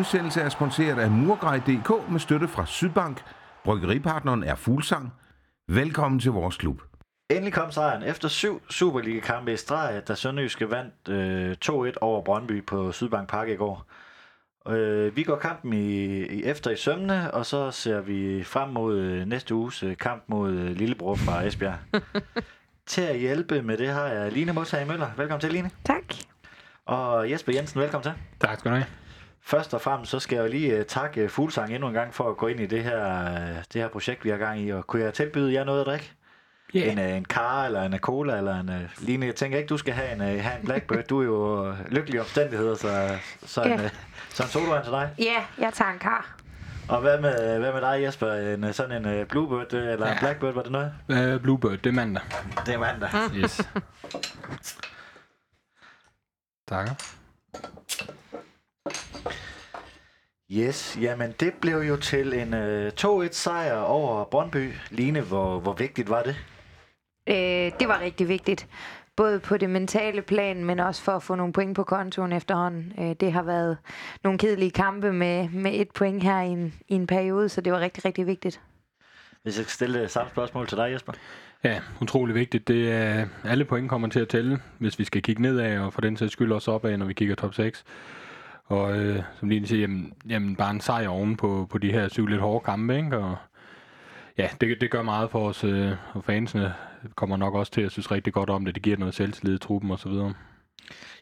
Udsendelse er sponsoreret af Murgrej.dk med støtte fra Sydbank. Bryggeripartneren er Fuglsang. Velkommen til vores klub. Endelig kom sejren efter syv Superliga-kampe i streg, da Sønderjyske vandt øh, 2-1 over Brøndby på Sydbank Park i går. Øh, vi går kampen i, i efter i sømne, og så ser vi frem mod øh, næste uges øh, kamp mod øh, Lillebror fra Esbjerg. til at hjælpe med det har jeg Line Moshag Møller. Velkommen til, Line. Tak. Og Jesper Jensen, velkommen til. Tak skal du have. Først og fremmest så skal jeg jo lige uh, takke Fuglsang endnu en gang for at gå ind i det her, uh, det her projekt, vi har gang i. Og kunne jeg tilbyde jer noget at drikke? Yeah. En, uh, en car eller en cola eller en... Uh, Line, jeg tænker ikke, du skal have en, uh, have en Blackbird. Du er jo lykkelig omstændigheder, så, så, en, Ja. uh, så en sodavand til dig. Ja, jeg tager en kar. Og hvad med, hvad med dig, Jesper? En, sådan en uh, Bluebird eller ja. en. Blackbird, var det noget? Uh, Bluebird, det er mandag. Det er mandag. Yes. tak. Yes, jamen det blev jo til en uh, 2-1 sejr over Brøndby. Line, hvor, hvor vigtigt var det? Øh, det var rigtig vigtigt. Både på det mentale plan, men også for at få nogle point på kontoen efterhånden. Øh, det har været nogle kedelige kampe med, med et point her i en, i en periode, så det var rigtig, rigtig vigtigt. Hvis jeg skal stille samme spørgsmål til dig, Jesper. Ja, utrolig vigtigt. Det er, alle point kommer til at tælle, hvis vi skal kigge nedad, og for den sags skyld også opad, når vi kigger top 6. Og øh, som lige siger, jamen, jamen, bare en sejr oven på, på de her syv lidt hårde kampe, ikke? Og ja, det, det gør meget for os, øh, og fansene kommer nok også til at synes rigtig godt om det. Det giver noget selvtillid i truppen og så videre.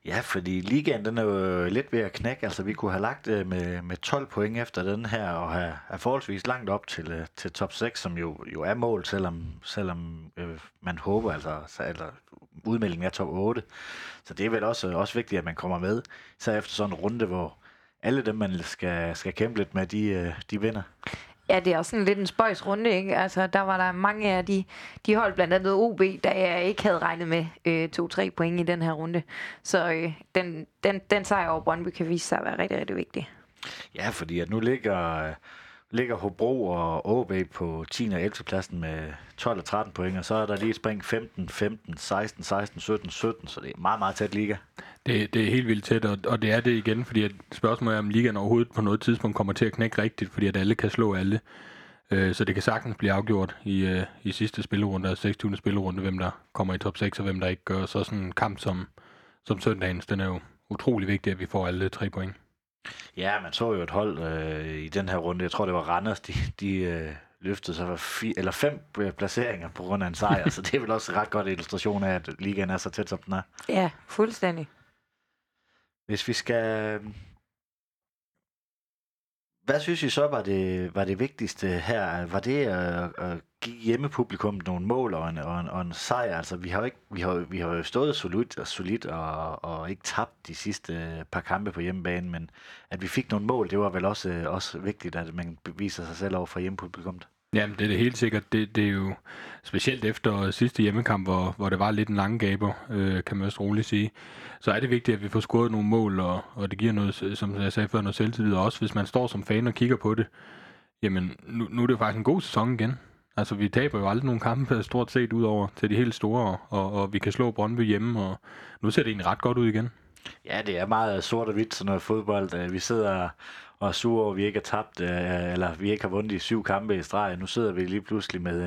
Ja, fordi ligaen den er jo lidt ved at knække. Altså, vi kunne have lagt øh, med, med 12 point efter den her, og have, have forholdsvis langt op til, øh, til top 6, som jo, jo er mål, selvom, selvom øh, man håber, altså, så, altså udmeldingen er top 8. Så det er vel også, også vigtigt, at man kommer med, så efter sådan en runde, hvor alle dem, man skal, skal kæmpe lidt med, de, øh, de vinder. Ja, det er også sådan lidt en spøjs runde, ikke? Altså, der var der mange af de, de hold, blandt andet OB, der jeg ikke havde regnet med øh, to-tre point i den her runde. Så øh, den, den, den sejr over Brøndby kan vise sig at være rigtig, rigtig vigtig. Ja, fordi at nu ligger, øh, ligger Hobro og AB på 10. og 11. pladsen med 12 og 13 point, og så er der lige et spring 15, 15, 16, 16, 17, 17, så det er meget, meget tæt liga. Det, det er helt vildt tæt, og, og det er det igen, fordi at spørgsmålet er, om ligaen overhovedet på noget tidspunkt kommer til at knække rigtigt, fordi at alle kan slå alle. Øh, så det kan sagtens blive afgjort i, øh, i sidste spillerunde, 26. spillerunde, hvem der kommer i top 6, og hvem der ikke gør. Så sådan en kamp som, som søndagens, den er jo utrolig vigtig, at vi får alle tre point. Ja, man så jo et hold øh, i den her runde, jeg tror det var Randers, de, de øh, løftede sig for fi, eller fem øh, placeringer på grund af en sejr, så det er vel også en ret godt illustration af, at ligaen er så tæt, som den er. Ja, fuldstændig. Hvis vi skal... Hvad synes I så var det, var det vigtigste her? Var det at, at give hjemmepublikum nogle mål og en, og en, og en sejr? Altså, vi har jo, ikke, vi har, vi har jo stået solidt og, solidt og, og ikke tabt de sidste øh, par kampe på hjemmebane, men at vi fik nogle mål, det var vel også, øh, også vigtigt, at man beviser sig selv over for hjemmepublikummet. Jamen, det er det helt sikkert. Det, det er jo specielt efter sidste hjemmekamp, hvor, hvor det var lidt en lang gaber, øh, kan man også roligt sige. Så er det vigtigt, at vi får scoret nogle mål, og, og det giver noget, som jeg sagde før, noget selvtillid. Og også hvis man står som fan og kigger på det, jamen nu, nu er det jo faktisk en god sæson igen. Altså, vi taber jo aldrig nogen kampe stort set ud over til de helt store, og, og vi kan slå Brøndby hjemme, og nu ser det egentlig ret godt ud igen. Ja, det er meget sort og hvidt, sådan noget fodbold. Øh, Vi sidder og er sure over, at vi ikke har tabt, øh, eller vi ikke har vundet i syv kampe i streg. Nu sidder vi lige pludselig med,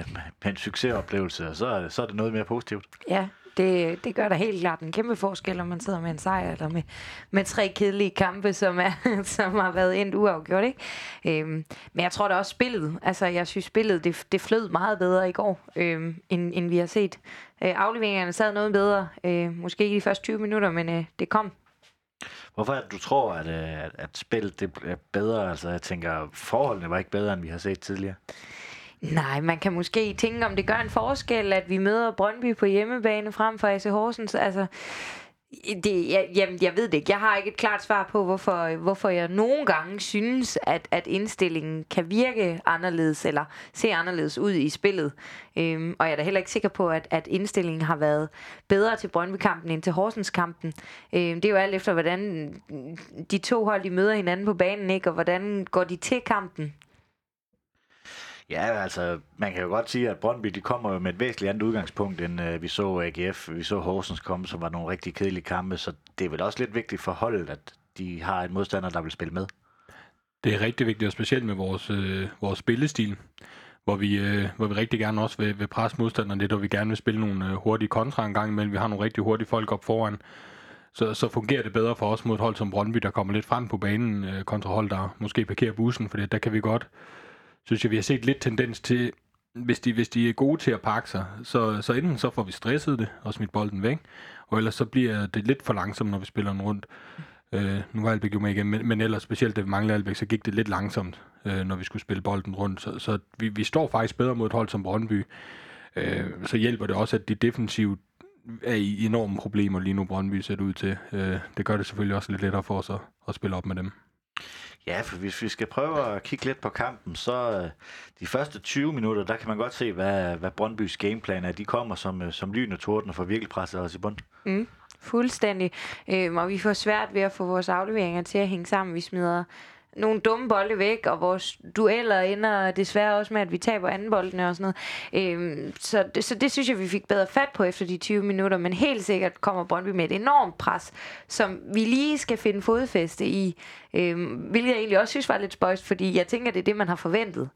med en succesoplevelse, og så, er- så er det noget mere positivt. Ja, det, det gør der helt klart en kæmpe forskel, om man sidder med en sejr, eller med, med tre kedelige kampe, som, er, som har været endt uafgjort. Ikke? Øhm, men jeg tror da også spillet, altså jeg synes spillet, det, det flød meget bedre i går, øhm, end, end vi har set. Øh, afleveringerne sad noget bedre, øh, måske ikke de første 20 minutter, men øh, det kom. Hvorfor er det, du tror, at, øh, at, at spillet det er bedre? Altså, jeg tænker, forholdene var ikke bedre, end vi har set tidligere. Nej, man kan måske tænke, om det gør en forskel, at vi møder Brøndby på hjemmebane frem for AC Horsens. Altså, det, jeg, jamen, jeg ved det ikke. Jeg har ikke et klart svar på, hvorfor, hvorfor jeg nogle gange synes, at, at indstillingen kan virke anderledes, eller se anderledes ud i spillet. Øhm, og jeg er da heller ikke sikker på, at, at indstillingen har været bedre til Brøndby-kampen end til Horsens-kampen. Øhm, det er jo alt efter, hvordan de to hold de møder hinanden på banen, ikke? og hvordan går de til kampen. Ja, altså, man kan jo godt sige, at Brøndby de kommer jo med et væsentligt andet udgangspunkt, end øh, vi så AGF, vi så Horsens komme, som var nogle rigtig kedelige kampe, så det er vel også lidt vigtigt for holdet, at de har en modstander, der vil spille med. Det er rigtig vigtigt, og specielt med vores, øh, vores spillestil, hvor vi, øh, hvor vi rigtig gerne også vil, vil presse modstanderne lidt, og vi gerne vil spille nogle øh, hurtige kontra en gang imellem. Vi har nogle rigtig hurtige folk op foran. Så, så fungerer det bedre for os mod et hold som Brøndby, der kommer lidt frem på banen øh, kontra hold, der måske parkerer bussen, for der kan vi godt, synes jeg, vi har set lidt tendens til, hvis de, hvis de er gode til at pakke sig, så, så enten så får vi stresset det og smidt bolden væk, og ellers så bliver det lidt for langsomt, når vi spiller den rundt. Øh, nu var Albæk jo med igen, men, men ellers specielt, da vi manglede Albæk, så gik det lidt langsomt, øh, når vi skulle spille bolden rundt. Så, så vi, vi står faktisk bedre mod et hold som Brøndby. Øh, så hjælper det også, at de defensivt er i enorme problemer lige nu, Brøndby ser ud til. Øh, det gør det selvfølgelig også lidt lettere for os at, at spille op med dem. Ja, for hvis vi skal prøve at kigge lidt på kampen, så øh, de første 20 minutter, der kan man godt se, hvad, hvad Brøndbys gameplan er. De kommer som, øh, som lyn og torden og får virkelig presset os i bund. Mm, fuldstændig. Øhm, og vi får svært ved at få vores afleveringer til at hænge sammen. Vi smider nogle dumme bolde væk, og vores dueller ender desværre også med, at vi taber anden boldene og sådan noget. Øhm, så, det, så det synes jeg, vi fik bedre fat på efter de 20 minutter, men helt sikkert kommer Brøndby med et enormt pres, som vi lige skal finde fodfæste i, øhm, hvilket jeg egentlig også synes var lidt spøjst, fordi jeg tænker, det er det, man har forventet.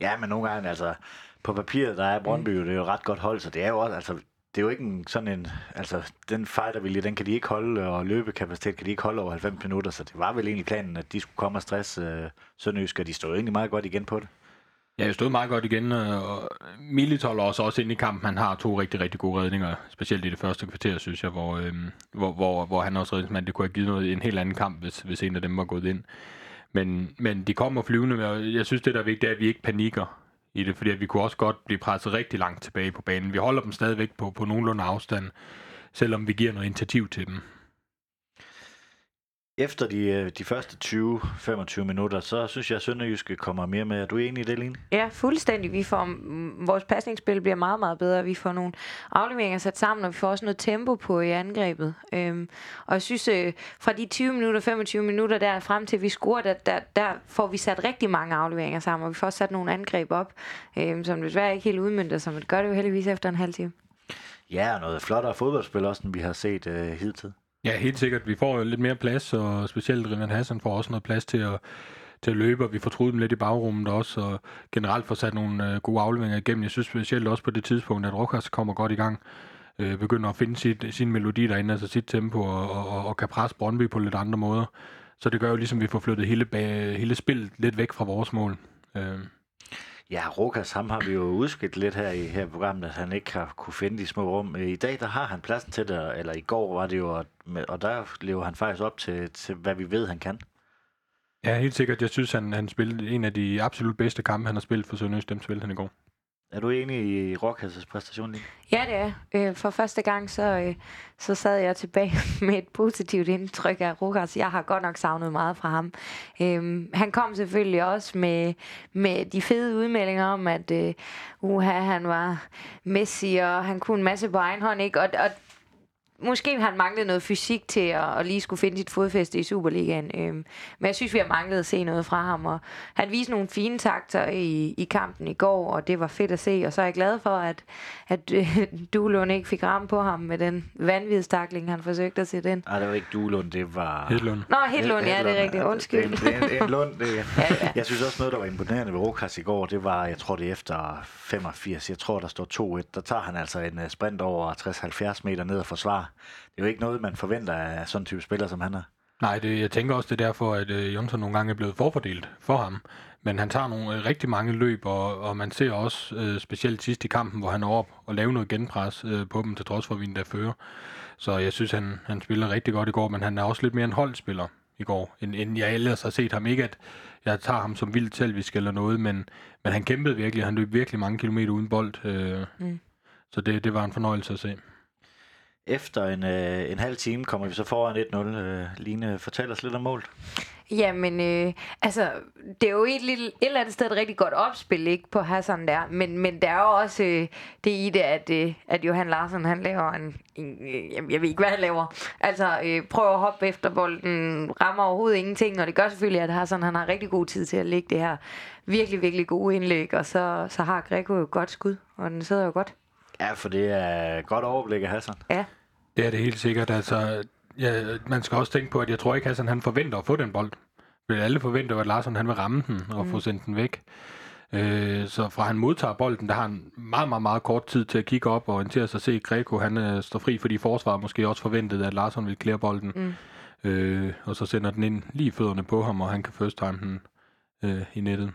Ja, men nogle gange, altså, på papiret, der er Brøndby jo, det er jo et ret godt hold, så det er jo også, altså, det er jo ikke en, sådan en, altså den fightervilje, den kan de ikke holde, og løbekapacitet kan de ikke holde over 90 minutter, så det var vel egentlig planen, at de skulle komme og stresse øh, Sønderjysk, og de stod egentlig meget godt igen på det. Ja, jeg stod meget godt igen, øh, og Militol også, også ind i kampen. Han har to rigtig, rigtig gode redninger, specielt i det første kvarter, synes jeg, hvor, øhm, hvor, hvor, hvor han også redningsmand. Det kunne have givet noget en helt anden kamp, hvis, hvis en af dem var gået ind. Men, men de kommer flyvende, og jeg synes, det der er vigtigt, er, at vi ikke panikker i det, fordi at vi kunne også godt blive presset rigtig langt tilbage på banen. Vi holder dem stadigvæk på, på nogenlunde afstand, selvom vi giver noget initiativ til dem. Efter de, øh, de første 20-25 minutter, så synes jeg, at Sønderjyske kommer mere med. Er du enig i det, Line? Ja, fuldstændig. Vi får, vores pasningsspil bliver meget, meget bedre. Vi får nogle afleveringer sat sammen, og vi får også noget tempo på i angrebet. Øhm, og jeg synes, øh, fra de 20 minutter, 25 minutter der frem til vi scorer, der, der, der får vi sat rigtig mange afleveringer sammen, og vi får sat nogle angreb op, øhm, som desværre ikke helt udmyndter sig, men det gør det jo heldigvis efter en halv time. Ja, og noget flottere fodboldspil også, end vi har set øh, hidtil. Ja, helt sikkert. Vi får jo lidt mere plads, og specielt Rivan Hassan får også noget plads til at, til at løbe, og vi får truet dem lidt i bagrummet også, og generelt får sat nogle øh, gode afleveringer igennem. Jeg synes specielt også på det tidspunkt, at Rokas kommer godt i gang, øh, begynder at finde sit, sin melodi derinde, altså sit tempo, og, og, og kan presse Brøndby på lidt andre måder. Så det gør jo ligesom, at vi får flyttet hele, hele spillet lidt væk fra vores mål. Øh. Ja, Rokas, ham har vi jo udskilt lidt her i her programmet, at han ikke har kunne finde de små rum. I dag, der har han pladsen til det, eller i går var det jo, og der lever han faktisk op til, til hvad vi ved, han kan. Ja, helt sikkert. Jeg synes, han, han spillede en af de absolut bedste kampe, han har spillet for Sønderjysk. Dem spillede han i går. Er du enig i Rokas præstation lige? Ja, det er. Øh, for første gang, så, øh, så sad jeg tilbage med et positivt indtryk af Rokas. Jeg har godt nok savnet meget fra ham. Øh, han kom selvfølgelig også med, med de fede udmeldinger om, at uh, uha, han var Messi, og han kunne en masse på egen hånd. Ikke? Og, og måske han manglede noget fysik til at, at lige skulle finde sit fodfæste i Superligaen. Øhm, men jeg synes, vi har manglet at se noget fra ham. Og han viste nogle fine takter i, i kampen i går, og det var fedt at se. Og så er jeg glad for, at, at øh, Duelund ikke fik ram på ham med den vanvidstakling, han forsøgte at sætte ind. Nej, det var ikke Duelund, det var... Hedlund. Nå, Hedlund, ja, det er rigtigt. Undskyld. Det er en, en, en lund, det, ja. ja, ja. Jeg synes også noget, der var imponerende ved Rokas i går, det var, jeg tror det er efter 85, jeg tror der står 2-1, der tager han altså en øh, sprint over 60-70 meter ned og forsvarer det er jo ikke noget, man forventer af sådan en type spiller, som han er. Nej, det, jeg tænker også, det er derfor, at øh, Jonsson nogle gange er blevet forfordelt for ham. Men han tager nogle øh, rigtig mange løb, og, og man ser også, øh, specielt sidst i kampen, hvor han er op og laver noget genpres øh, på dem, til trods for, at vi endda fører. Så jeg synes, han, han spiller rigtig godt i går, men han er også lidt mere en holdspiller i går, end, end jeg ellers har set ham. Ikke at jeg tager ham som vildt selvisk eller noget, men, men han kæmpede virkelig. Han løb virkelig mange kilometer uden bold. Øh, mm. Så det, det var en fornøjelse at se. Efter en, øh, en halv time kommer vi så foran 1-0. Øh, Line, fortæl os lidt om målet. Jamen, øh, altså, det er jo et, lille, et eller andet sted et rigtig godt opspil, ikke, på Hassan der, men, men der er jo også øh, det i det, at, øh, at Johan Larsen, han laver en, en øh, jamen, jeg ved ikke, hvad han laver, altså, øh, prøver at hoppe efter bolden, rammer overhovedet ingenting, og det gør selvfølgelig, at Hassan, han har rigtig god tid til at lægge det her virkelig, virkelig gode indlæg, og så, så har Greco jo et godt skud, og den sidder jo godt. Ja, for det er godt overblik af Hassan. Ja. Det er det helt sikkert. Altså, ja, man skal også tænke på, at jeg tror ikke, at han forventer at få den bold. vil alle forvente, at Larsson han vil ramme den og mm. få sendt den væk. Øh, så fra han modtager bolden, der har han meget, meget, meget kort tid til at kigge op og orientere sig og se, Greco han øh, står fri, fordi forsvaret måske også forventede, at Larsson ville klære bolden. Mm. Øh, og så sender den ind lige fødderne på ham, og han kan first time den øh, i nettet.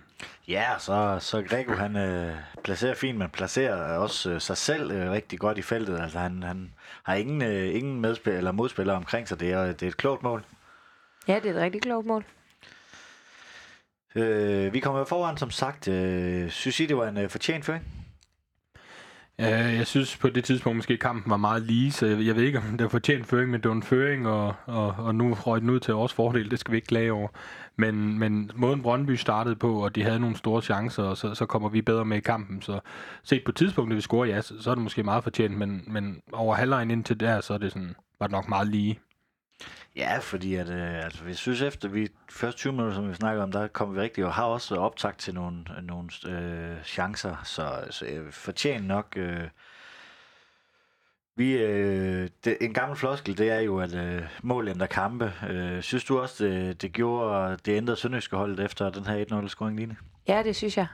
Ja, så, så Greco han øh, placerer fint, men placerer også øh, sig selv øh, rigtig godt i feltet. Altså han, han har ingen, øh, ingen medspiller eller modspillere omkring sig. Det er, det er et klogt mål. Ja, det er et rigtig klogt mål. Øh, vi kommer foran, som sagt. Øh, synes I, det var en øh, fortjent føring? Ja, jeg synes på det tidspunkt måske kampen var meget lige, så jeg, jeg ved ikke, om det var fortjent føring, men det var en føring, og, og, og nu røg den ud til vores fordel, det skal vi ikke klage over. Men, men måden Brøndby startede på, og de havde nogle store chancer, og så, så kommer vi bedre med i kampen. Så set på tidspunktet, vi scorer, ja, så, så er det måske meget fortjent, men, men over halvlejen indtil der, så er det sådan, var det nok meget lige. Ja, fordi at, øh, altså, vi synes efter vi første 20 minutter, som vi snakker om, der kommer vi rigtig og har også optagt til nogle, øh, nogle øh, chancer, så, så øh, fortjener nok... Øh, vi, øh, det, en gammel floskel, det er jo, at øh, mål ændrer kampe. Øh, synes du også, det, det gjorde, det ændrede Sønderjyske holdet efter den her 1-0-scoring, Line? Ja, det synes jeg.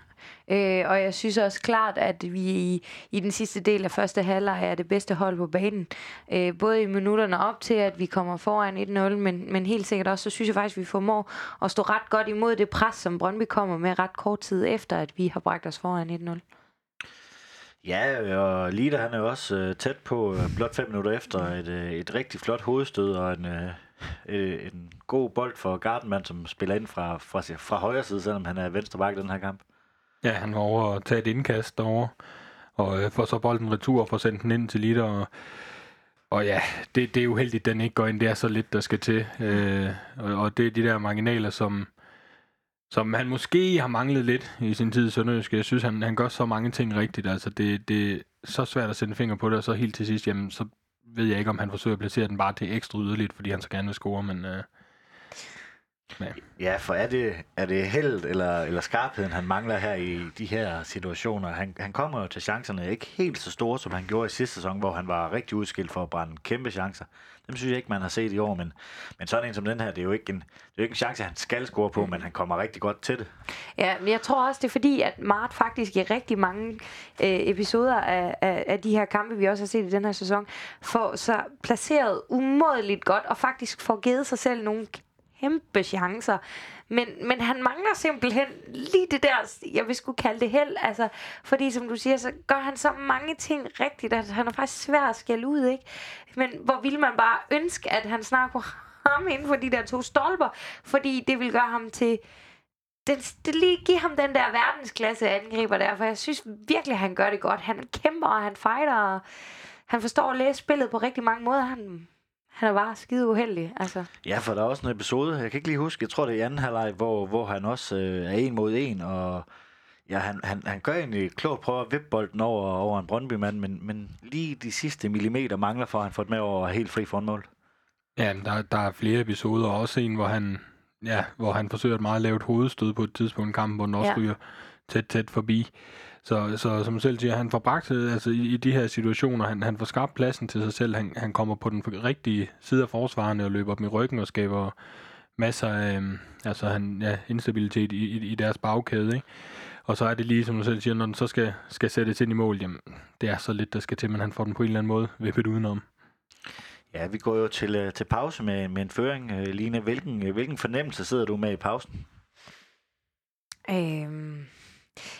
Øh, og jeg synes også klart, at vi i, i den sidste del af første halvleg er det bedste hold på banen. Øh, både i minutterne op til, at vi kommer foran 1-0, men, men helt sikkert også, så synes jeg faktisk, at vi formår at stå ret godt imod det pres, som Brøndby kommer med ret kort tid efter, at vi har bragt os foran 1-0. Ja, og Lita han er jo også øh, tæt på, øh, blot fem minutter efter, et, øh, et rigtig flot hovedstød og en, øh, øh, en god bold for Gardenman, som spiller ind fra, fra, fra højre side, selvom han er venstre bak den her kamp. Ja, han var over at tage et indkast derovre, og øh, får så bolden retur og får sendt den ind til Lita. og, og ja, det, det er uheldigt, at den ikke går ind. Det er så lidt, der skal til. Øh, og, og det er de der marginaler, som, som han måske har manglet lidt i sin tid i Sønderjysk. Jeg synes, han, han gør så mange ting rigtigt. Altså, det, det er så svært at sætte finger på det, og så helt til sidst, jamen, så ved jeg ikke, om han forsøger at placere den bare til ekstra yderligt, fordi han så gerne vil score, men... Øh, Ja. ja, for er det, er det held eller, eller skarpheden, han mangler her i de her situationer? Han, han kommer jo til chancerne ikke helt så store, som han gjorde i sidste sæson, hvor han var rigtig udskilt for at brænde kæmpe chancer. Dem synes jeg ikke, man har set i år, men, men sådan en som den her, det er jo ikke en, det er jo ikke en chance, han skal score på, men han kommer rigtig godt til det. Ja, men jeg tror også, det er fordi, at Mart faktisk i rigtig mange øh, episoder af, af, af de her kampe, vi også har set i den her sæson, får så placeret umådeligt godt, og faktisk får givet sig selv nogle kæmpe chancer. Men, men han mangler simpelthen lige det der, jeg vil skulle kalde det held. Altså, fordi som du siger, så gør han så mange ting rigtigt, at han er faktisk svær at skælde ud, ikke? Men hvor ville man bare ønske, at han snart kunne ham inden for de der to stolper, fordi det vil gøre ham til den, det lige give ham den der verdensklasse angriber der, for jeg synes virkelig, at han gør det godt. Han kæmper, og han fighter, og han forstår at læse spillet på rigtig mange måder. Han, han er bare skide uheldig. Altså. Ja, for der er også en episode, jeg kan ikke lige huske, jeg tror det er i anden halvleg, hvor, hvor han også øh, er en mod en, og ja, han, han, han gør egentlig klogt prøver at vippe bolden over, over en Brøndby-mand, men, men lige de sidste millimeter mangler for, at han får det med over helt fri for mål. Ja, der, der er flere episoder, også en, hvor han, ja, hvor han forsøger et meget lavt hovedstød på et tidspunkt i kampen, hvor den også ja. ryger tæt, tæt forbi. Så, så som selv siger, han får bragt altså, i, i de her situationer, han, han får skabt pladsen til sig selv, han, han kommer på den rigtige side af forsvarerne og løber dem i ryggen og skaber masser af øhm, altså han, ja, instabilitet i, i, i deres bagkæde. Ikke? Og så er det lige, som du selv siger, når den så skal, skal sættes ind i mål, jamen, det er så lidt, der skal til, men han får den på en eller anden måde vippet udenom. Ja, vi går jo til, øh, til pause med, med en føring. Øh, Line, hvilken, øh, hvilken fornemmelse sidder du med i pausen? Øhm,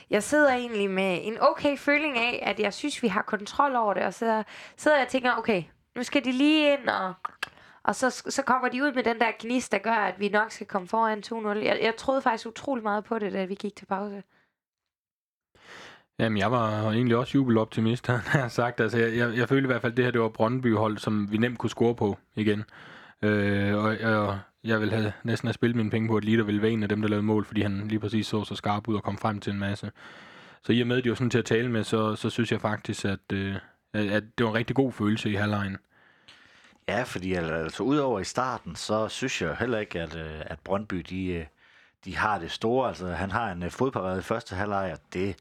jeg sidder egentlig med en okay føling af, at jeg synes, vi har kontrol over det, og så sidder jeg og tænker, okay, nu skal de lige ind, og, og så, så kommer de ud med den der gnist, der gør, at vi nok skal komme foran 2-0. Jeg, jeg troede faktisk utrolig meget på det, da vi gik til pause. Jamen, jeg var egentlig også jubeloptimist, har sagt. Altså, jeg, jeg, jeg følte i hvert fald, at det her det var Brøndby-hold, som vi nemt kunne score på igen. Øh, og, og jeg vil have, næsten have spillet mine penge på, at Lider ville være en af dem, der lavede mål, fordi han lige præcis så så skarp ud og kom frem til en masse. Så i og med, at de var sådan til at tale med, så, så synes jeg faktisk, at, øh, at det var en rigtig god følelse i halvlejen. Ja, fordi altså udover i starten, så synes jeg heller ikke, at, øh, at Brøndby, de, øh, de har det store. Altså, han har en øh, fodparade i første halvleg, og det,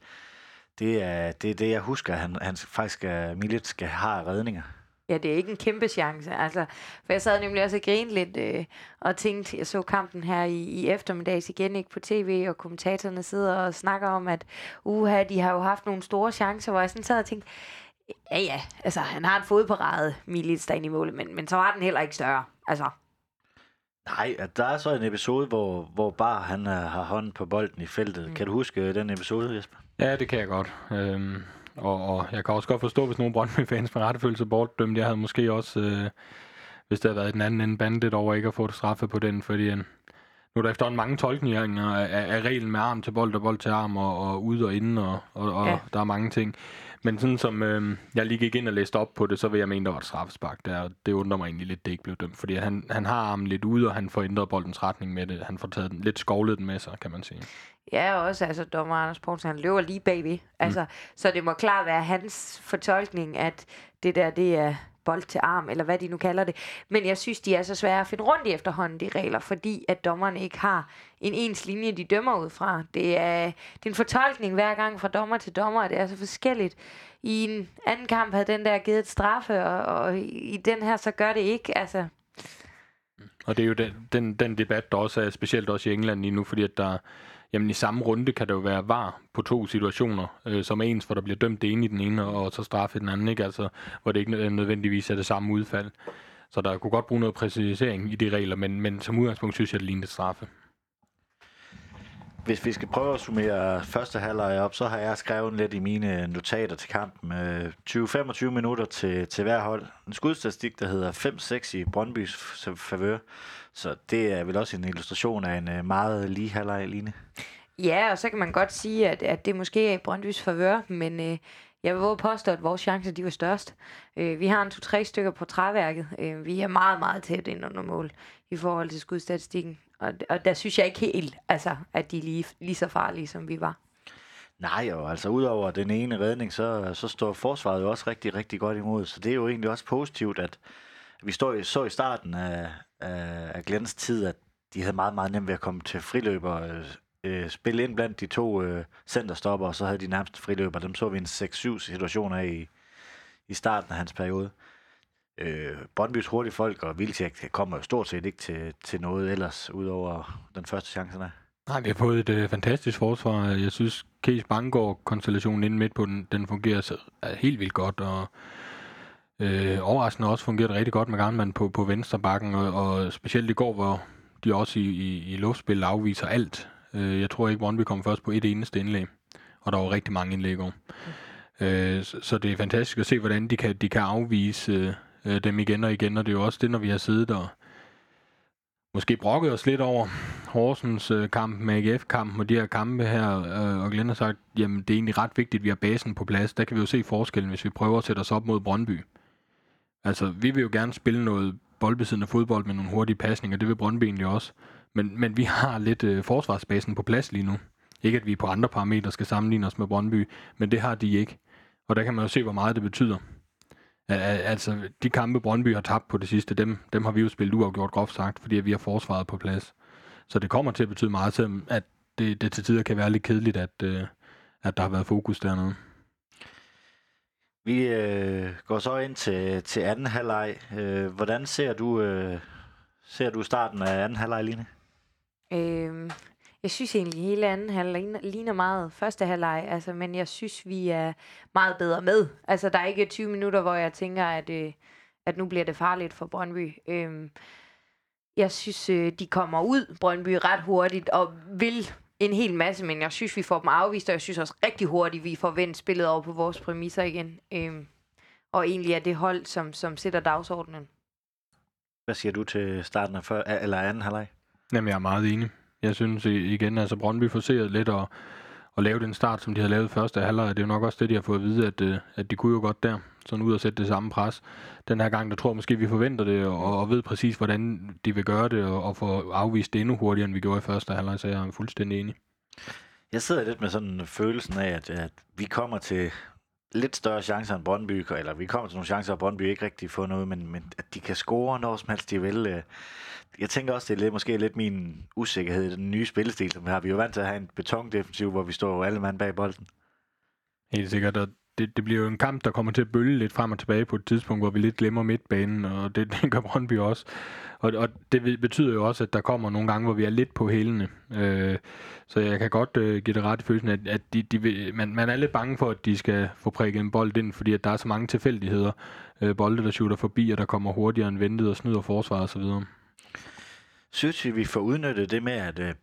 det er det, er det, jeg husker, han, han faktisk er, Milic skal have redninger. Ja, det er ikke en kæmpe chance. Altså, for jeg sad nemlig også og grinede lidt øh, og tænkte, jeg så kampen her i, i eftermiddags igen ikke på tv, og kommentatorerne sidder og snakker om, at uha, de har jo haft nogle store chancer, hvor jeg sådan sad og tænkte, ja ja, altså han har en fodparade, Milits derinde i målet, men, men så var den heller ikke større. Altså, Nej, at der er så en episode, hvor, hvor bare han uh, har hånden på bolden i feltet. Mm. Kan du huske øh, den episode, Jesper? Ja, det kan jeg godt. Øhm, og, og jeg kan også godt forstå, hvis nogle Brøndby-fans med rette følte sig bortdømt. Jeg havde måske også, øh, hvis det havde været den anden ende bandet over ikke at få det straffe på den, fordi en, nu er der efterhånden mange tolkninger af, af reglen med arm til bold og bold til arm og, og ud og inden, og, og, og ja. der er mange ting. Men sådan som øh, jeg lige gik ind og læste op på det, så vil jeg mene, der var et straffespark der. Det undrer mig egentlig lidt, det ikke blev dømt. Fordi han, han har armen lidt ude, og han får ændret boldens retning med det. Han får taget den, lidt skovlet den med sig, kan man sige. Ja, også altså dommer Anders Poulsen, han løber lige bagved. Mm. Altså, Så det må klart være hans fortolkning, at det der, det er bold til arm, eller hvad de nu kalder det. Men jeg synes, de er så svære at finde rundt i efterhånden, de regler, fordi at dommerne ikke har en ens linje, de dømmer ud fra. Det er, det er en fortolkning hver gang fra dommer til dommer, og det er så forskelligt. I en anden kamp havde den der givet et straffe, og, og i den her, så gør det ikke. Altså, og det er jo den, den, den debat, der også er specielt også i England lige nu, fordi at der, jamen i samme runde kan det jo være var på to situationer, øh, som er ens, hvor der bliver dømt det ene i den ene, og så straffe den anden, ikke? Altså, hvor det ikke nødvendigvis er det samme udfald. Så der kunne godt bruge noget præcisering i de regler, men, men som udgangspunkt synes jeg, det ligner straffe. Hvis vi skal prøve at summere første halvleg op, så har jeg skrevet lidt i mine notater til kampen. Øh, 20-25 minutter til, til hver hold. En skudstatistik, der hedder 5-6 i Brøndbys favør. Så det er vel også en illustration af en øh, meget lige halvleg, Line. Ja, og så kan man godt sige, at, at det måske er i Brøndbys favør, men øh, jeg vil våge påstå, at vores chancer de var størst. Øh, vi har en to-tre stykker på træværket. Øh, vi er meget, meget tæt ind under mål i forhold til skudstatistikken. Og, og der synes jeg ikke helt, altså, at de er lige, lige så farlige, som vi var. Nej, og altså udover den ene redning, så, så står forsvaret jo også rigtig, rigtig godt imod. Så det er jo egentlig også positivt, at vi står, så i starten af, af, af Glens tid, at de havde meget, meget nemt ved at komme til friløber, øh, øh, spille ind blandt de to øh, centerstopper, og så havde de nærmest friløber. Dem så vi en 6-7 situationer af i, i starten af hans periode. Øh, Bondbys hurtige folk og Vilcek kommer jo stort set ikke til, til noget ellers, udover den første chance der. Nej, vi har fået et øh, fantastisk forsvar. Jeg synes, Case Bangor-konstellationen inde midt på den, den fungerer så, er helt vildt godt, og øh, overraskende også fungerer det rigtig godt med Garnman på, på venstre bakken, og, og specielt i går, hvor de også i, i, i luftspil afviser alt. Øh, jeg tror ikke, Brøndby kom først på et eneste indlæg, og der var rigtig mange indlæg over. Mm. Øh, så, så det er fantastisk at se, hvordan de kan, de kan afvise øh, Øh, dem igen og igen, og det er jo også det, når vi har siddet og måske brokket os lidt over Horsens øh, kamp med AGF-kampen og de her kampe her, øh, og Glenn har sagt, jamen det er egentlig ret vigtigt, at vi har basen på plads. Der kan vi jo se forskellen, hvis vi prøver at sætte os op mod Brøndby. Altså, vi vil jo gerne spille noget boldbesiddende fodbold med nogle hurtige pasninger, det vil Brøndby egentlig også. Men, men vi har lidt øh, forsvarsbasen på plads lige nu. Ikke at vi på andre parametre skal sammenligne os med Brøndby, men det har de ikke. Og der kan man jo se, hvor meget det betyder. Altså, de kampe, Brøndby har tabt på det sidste, dem, dem har vi jo spillet uafgjort groft sagt, fordi vi har forsvaret på plads. Så det kommer til at betyde meget, selvom at det, det til tider kan være lidt kedeligt, at, øh, at der har været fokus dernede. Vi øh, går så ind til, til anden halvleg. Øh, hvordan ser du, øh, ser du starten af anden halvleg, Line? Øhm, jeg synes egentlig, at hele anden halvleg ligner meget første halvleg, altså, men jeg synes, vi er meget bedre med. Altså, der er ikke 20 minutter, hvor jeg tænker, at, øh, at nu bliver det farligt for Brøndby. Øhm, jeg synes, øh, de kommer ud, Brøndby, ret hurtigt, og vil en hel masse, men jeg synes, vi får dem afvist, og jeg synes også rigtig hurtigt, vi får vendt spillet over på vores præmisser igen. Øhm, og egentlig er det hold, som, som sætter dagsordenen. Hvad siger du til starten af før, eller anden halvleg? Jamen, jeg er meget enig. Jeg synes igen, altså Brøndby forserede lidt at, at lave den start, som de havde lavet første halvleg. Det er jo nok også det, de har fået at vide, at, øh, at de kunne jo godt der. Sådan ud og sætte det samme pres. Den her gang, der tror jeg måske, vi forventer det, og, og ved præcis, hvordan de vil gøre det, og, og få afvist det endnu hurtigere, end vi gjorde i første halvleg, så jeg er fuldstændig enig. Jeg sidder lidt med sådan følelsen af, at, at vi kommer til lidt større chancer end Brøndby, eller vi kommer til nogle chancer, og Brøndby ikke rigtig får noget, men, men at de kan score når som helst de vil. Øh, jeg tænker også, det er lidt, måske lidt min usikkerhed i den nye spillestil, som vi har. Vi er jo vant til at have en betondefensiv, hvor vi står alle mand bag bolden. Helt sikkert, og det, det bliver jo en kamp, der kommer til at bølge lidt frem og tilbage på et tidspunkt, hvor vi lidt glemmer midtbanen, og det, det gør Brøndby også. Og, og det betyder jo også, at der kommer nogle gange, hvor vi er lidt på hælene. Øh, så jeg kan godt øh, give det ret i følelsen, at, at de, de vil, man, man er lidt bange for, at de skal få prikket en bold ind, fordi at der er så mange tilfældigheder. Øh, bolde, der shooter forbi, og der kommer hurtigere end ventet og snyder forsvaret osv. Synes vi, vi får udnyttet det med, at øh,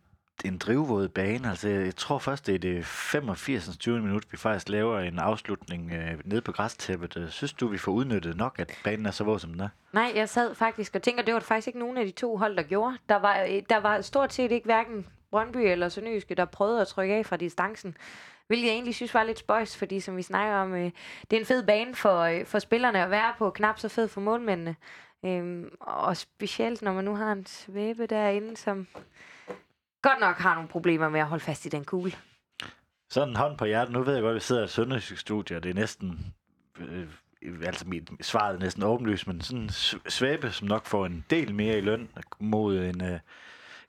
en drivvåd bane. Altså, jeg tror først, det er det 85. 20 minut, vi faktisk laver en afslutning øh, nede på græstæppet. Øh, synes du, vi får udnyttet nok, at banen er så våd, som den er? Nej, jeg sad faktisk og tænker, det var faktisk ikke nogen af de to hold, der gjorde. Der var, øh, der var stort set ikke hverken Brøndby eller Sønderjyske, der prøvede at trykke af fra distancen. Hvilket jeg egentlig synes var lidt spøjs, fordi som vi snakker om, øh, det er en fed bane for, øh, for spillerne at være på, knap så fed for målmændene. Øhm, og specielt når man nu har en svæbe derinde, som godt nok har nogle problemer med at holde fast i den kugle. Sådan en hånd på hjertet. Nu ved jeg godt, at vi sidder i Sønderjysk studie, og det er næsten... Øh, altså mit svaret er næsten åbenlyst, men sådan en svæbe, som nok får en del mere i løn mod en, øh,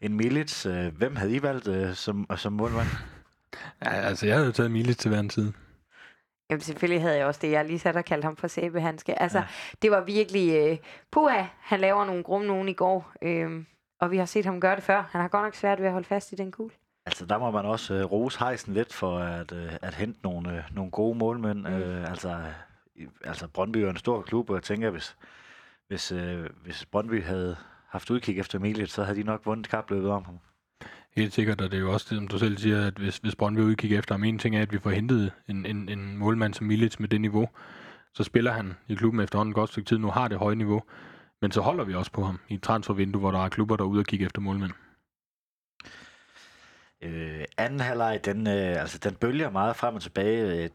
en Milits. Øh, hvem havde I valgt øh, som, som målmand? Ja, altså jeg havde taget Milits til hver en tid. Jamen selvfølgelig havde jeg også det. Jeg lige sat og kaldt ham for sæbehandske. Altså, ja. det var virkelig... Øh, puha, han laver nogle grum nogen i går. Øh, og vi har set ham gøre det før. Han har godt nok svært ved at holde fast i den kugle. Altså, der må man også øh, rose hejsen lidt for at, øh, at hente nogle, øh, nogle gode målmænd. Mm. Øh, altså, altså, Brøndby er en stor klub, og jeg tænker, hvis, hvis, øh, hvis Brøndby havde haft udkig efter Emilie, så havde de nok vundet kapløbet om ham. Helt sikkert, og det er jo også det, som du selv siger, at hvis, hvis Brøndby udkigger efter ham, en ting er, at vi får hentet en, en, en målmand som Milic med det niveau, så spiller han i klubben efterhånden et godt stykke tid, nu har det høje niveau, men så holder vi også på ham i et transfervindue, hvor der er klubber, der er ude og kigge efter målmænd. Øh, anden halvleg, den, øh, altså, den bølger meget frem og tilbage. Øh, jeg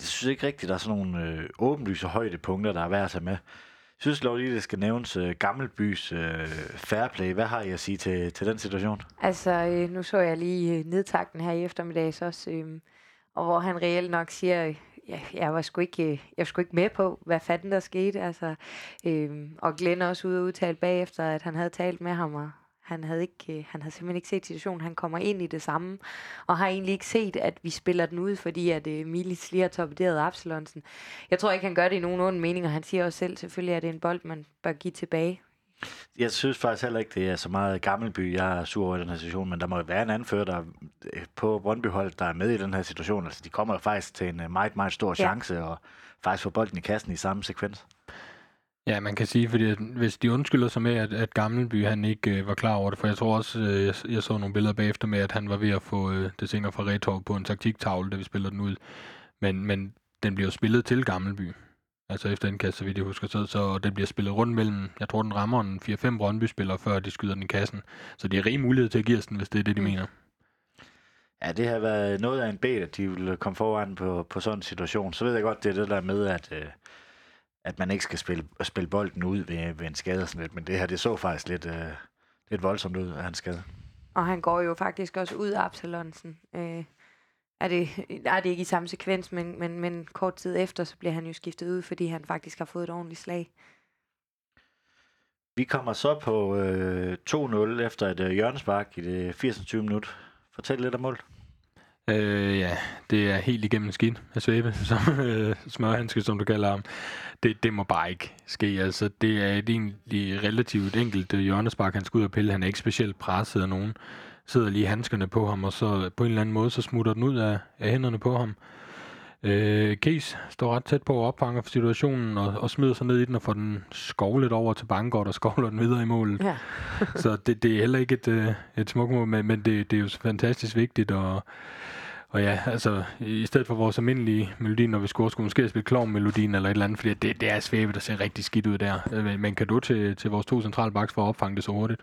synes ikke rigtigt, der er sådan nogle øh, åbenlyse højdepunkter, der er værd at tage med. Jeg synes lov lige, det skal nævnes øh, Gammelbys øh, fair play. Hvad har I at sige til, til den situation? Altså, øh, nu så jeg lige øh, nedtakten her i eftermiddags også, øh, og hvor han reelt nok siger, jeg, jeg var sgu ikke, øh, jeg var sgu ikke med på, hvad fanden der skete. Altså, øh, og Glenn også ude og udtale bagefter, at han havde talt med ham, og han havde, ikke, øh, han havde simpelthen ikke set situationen. Han kommer ind i det samme, og har egentlig ikke set, at vi spiller den ud, fordi at øh, Milis lige har torpederet Absalonsen. Jeg tror ikke, han gør det i nogen ond mening, og han siger også selv selvfølgelig, at det er en bold, man bør give tilbage. Jeg synes faktisk heller ikke, det er så meget Gammelby, jeg er sur over i den her situation, men der må være en anfører der på brøndby der er med i den her situation. Altså, de kommer faktisk til en øh, meget, meget stor chance, ja. og faktisk får bolden i kassen i samme sekvens. Ja, man kan sige, fordi at hvis de undskylder sig med, at, at Gammelby han ikke øh, var klar over det, for jeg tror også, øh, jeg, jeg så nogle billeder bagefter med, at han var ved at få øh, det singer fra Retorv på en taktiktavle, da vi spiller den ud. Men, men den bliver jo spillet til Gammelby. Altså efter indkast, så vidt jeg husker, så, så den bliver spillet rundt mellem, jeg tror den rammer en 4-5 Brøndby-spillere, før de skyder den i kassen. Så det er rig mulighed til at give os den, hvis det er det, de mm. mener. Ja, det har været noget af en bed, at de vil komme foran på, på sådan en situation. Så ved jeg godt, det er det der med, at, øh, at man ikke skal spille, spille bolden ud ved, ved en skade sådan lidt. Men det her, det så faktisk lidt, øh, lidt voldsomt ud af hans skade. Og han går jo faktisk også ud af Absalonsen. Øh, er det, er det ikke i samme sekvens, men, men, men kort tid efter, så bliver han jo skiftet ud, fordi han faktisk har fået et ordentligt slag. Vi kommer så på øh, 2-0 efter et øh, hjørnespark i det 80. minut. Fortæl lidt om mål. Øh, ja, det er helt igennem skidt af Svæbe, som øh, smørhandske, som du kalder ham. Det, det må bare ikke ske. Altså, det er et egentlig relativt enkelt øh, hjørnespark, han skal ud og pille. Han er ikke specielt presset af nogen sidder lige handskerne på ham, og så på en eller anden måde, så smutter den ud af, af hænderne på ham. Øh, Case står ret tæt på at opfange situationen, og, og smider sig ned i den, og får den skovlet over til Bangor, og skovler den videre i målet. Ja. så det, det er heller ikke et, øh, et smukt mål, men, men det, det er jo fantastisk vigtigt, og og ja, altså, i stedet for vores almindelige melodi, når vi scorer, skulle måske spille klovn-melodien eller et eller andet, fordi det, det er svæbe, der ser rigtig skidt ud der. Øh, men kan du til, til vores to centrale baks for at opfange det så hurtigt?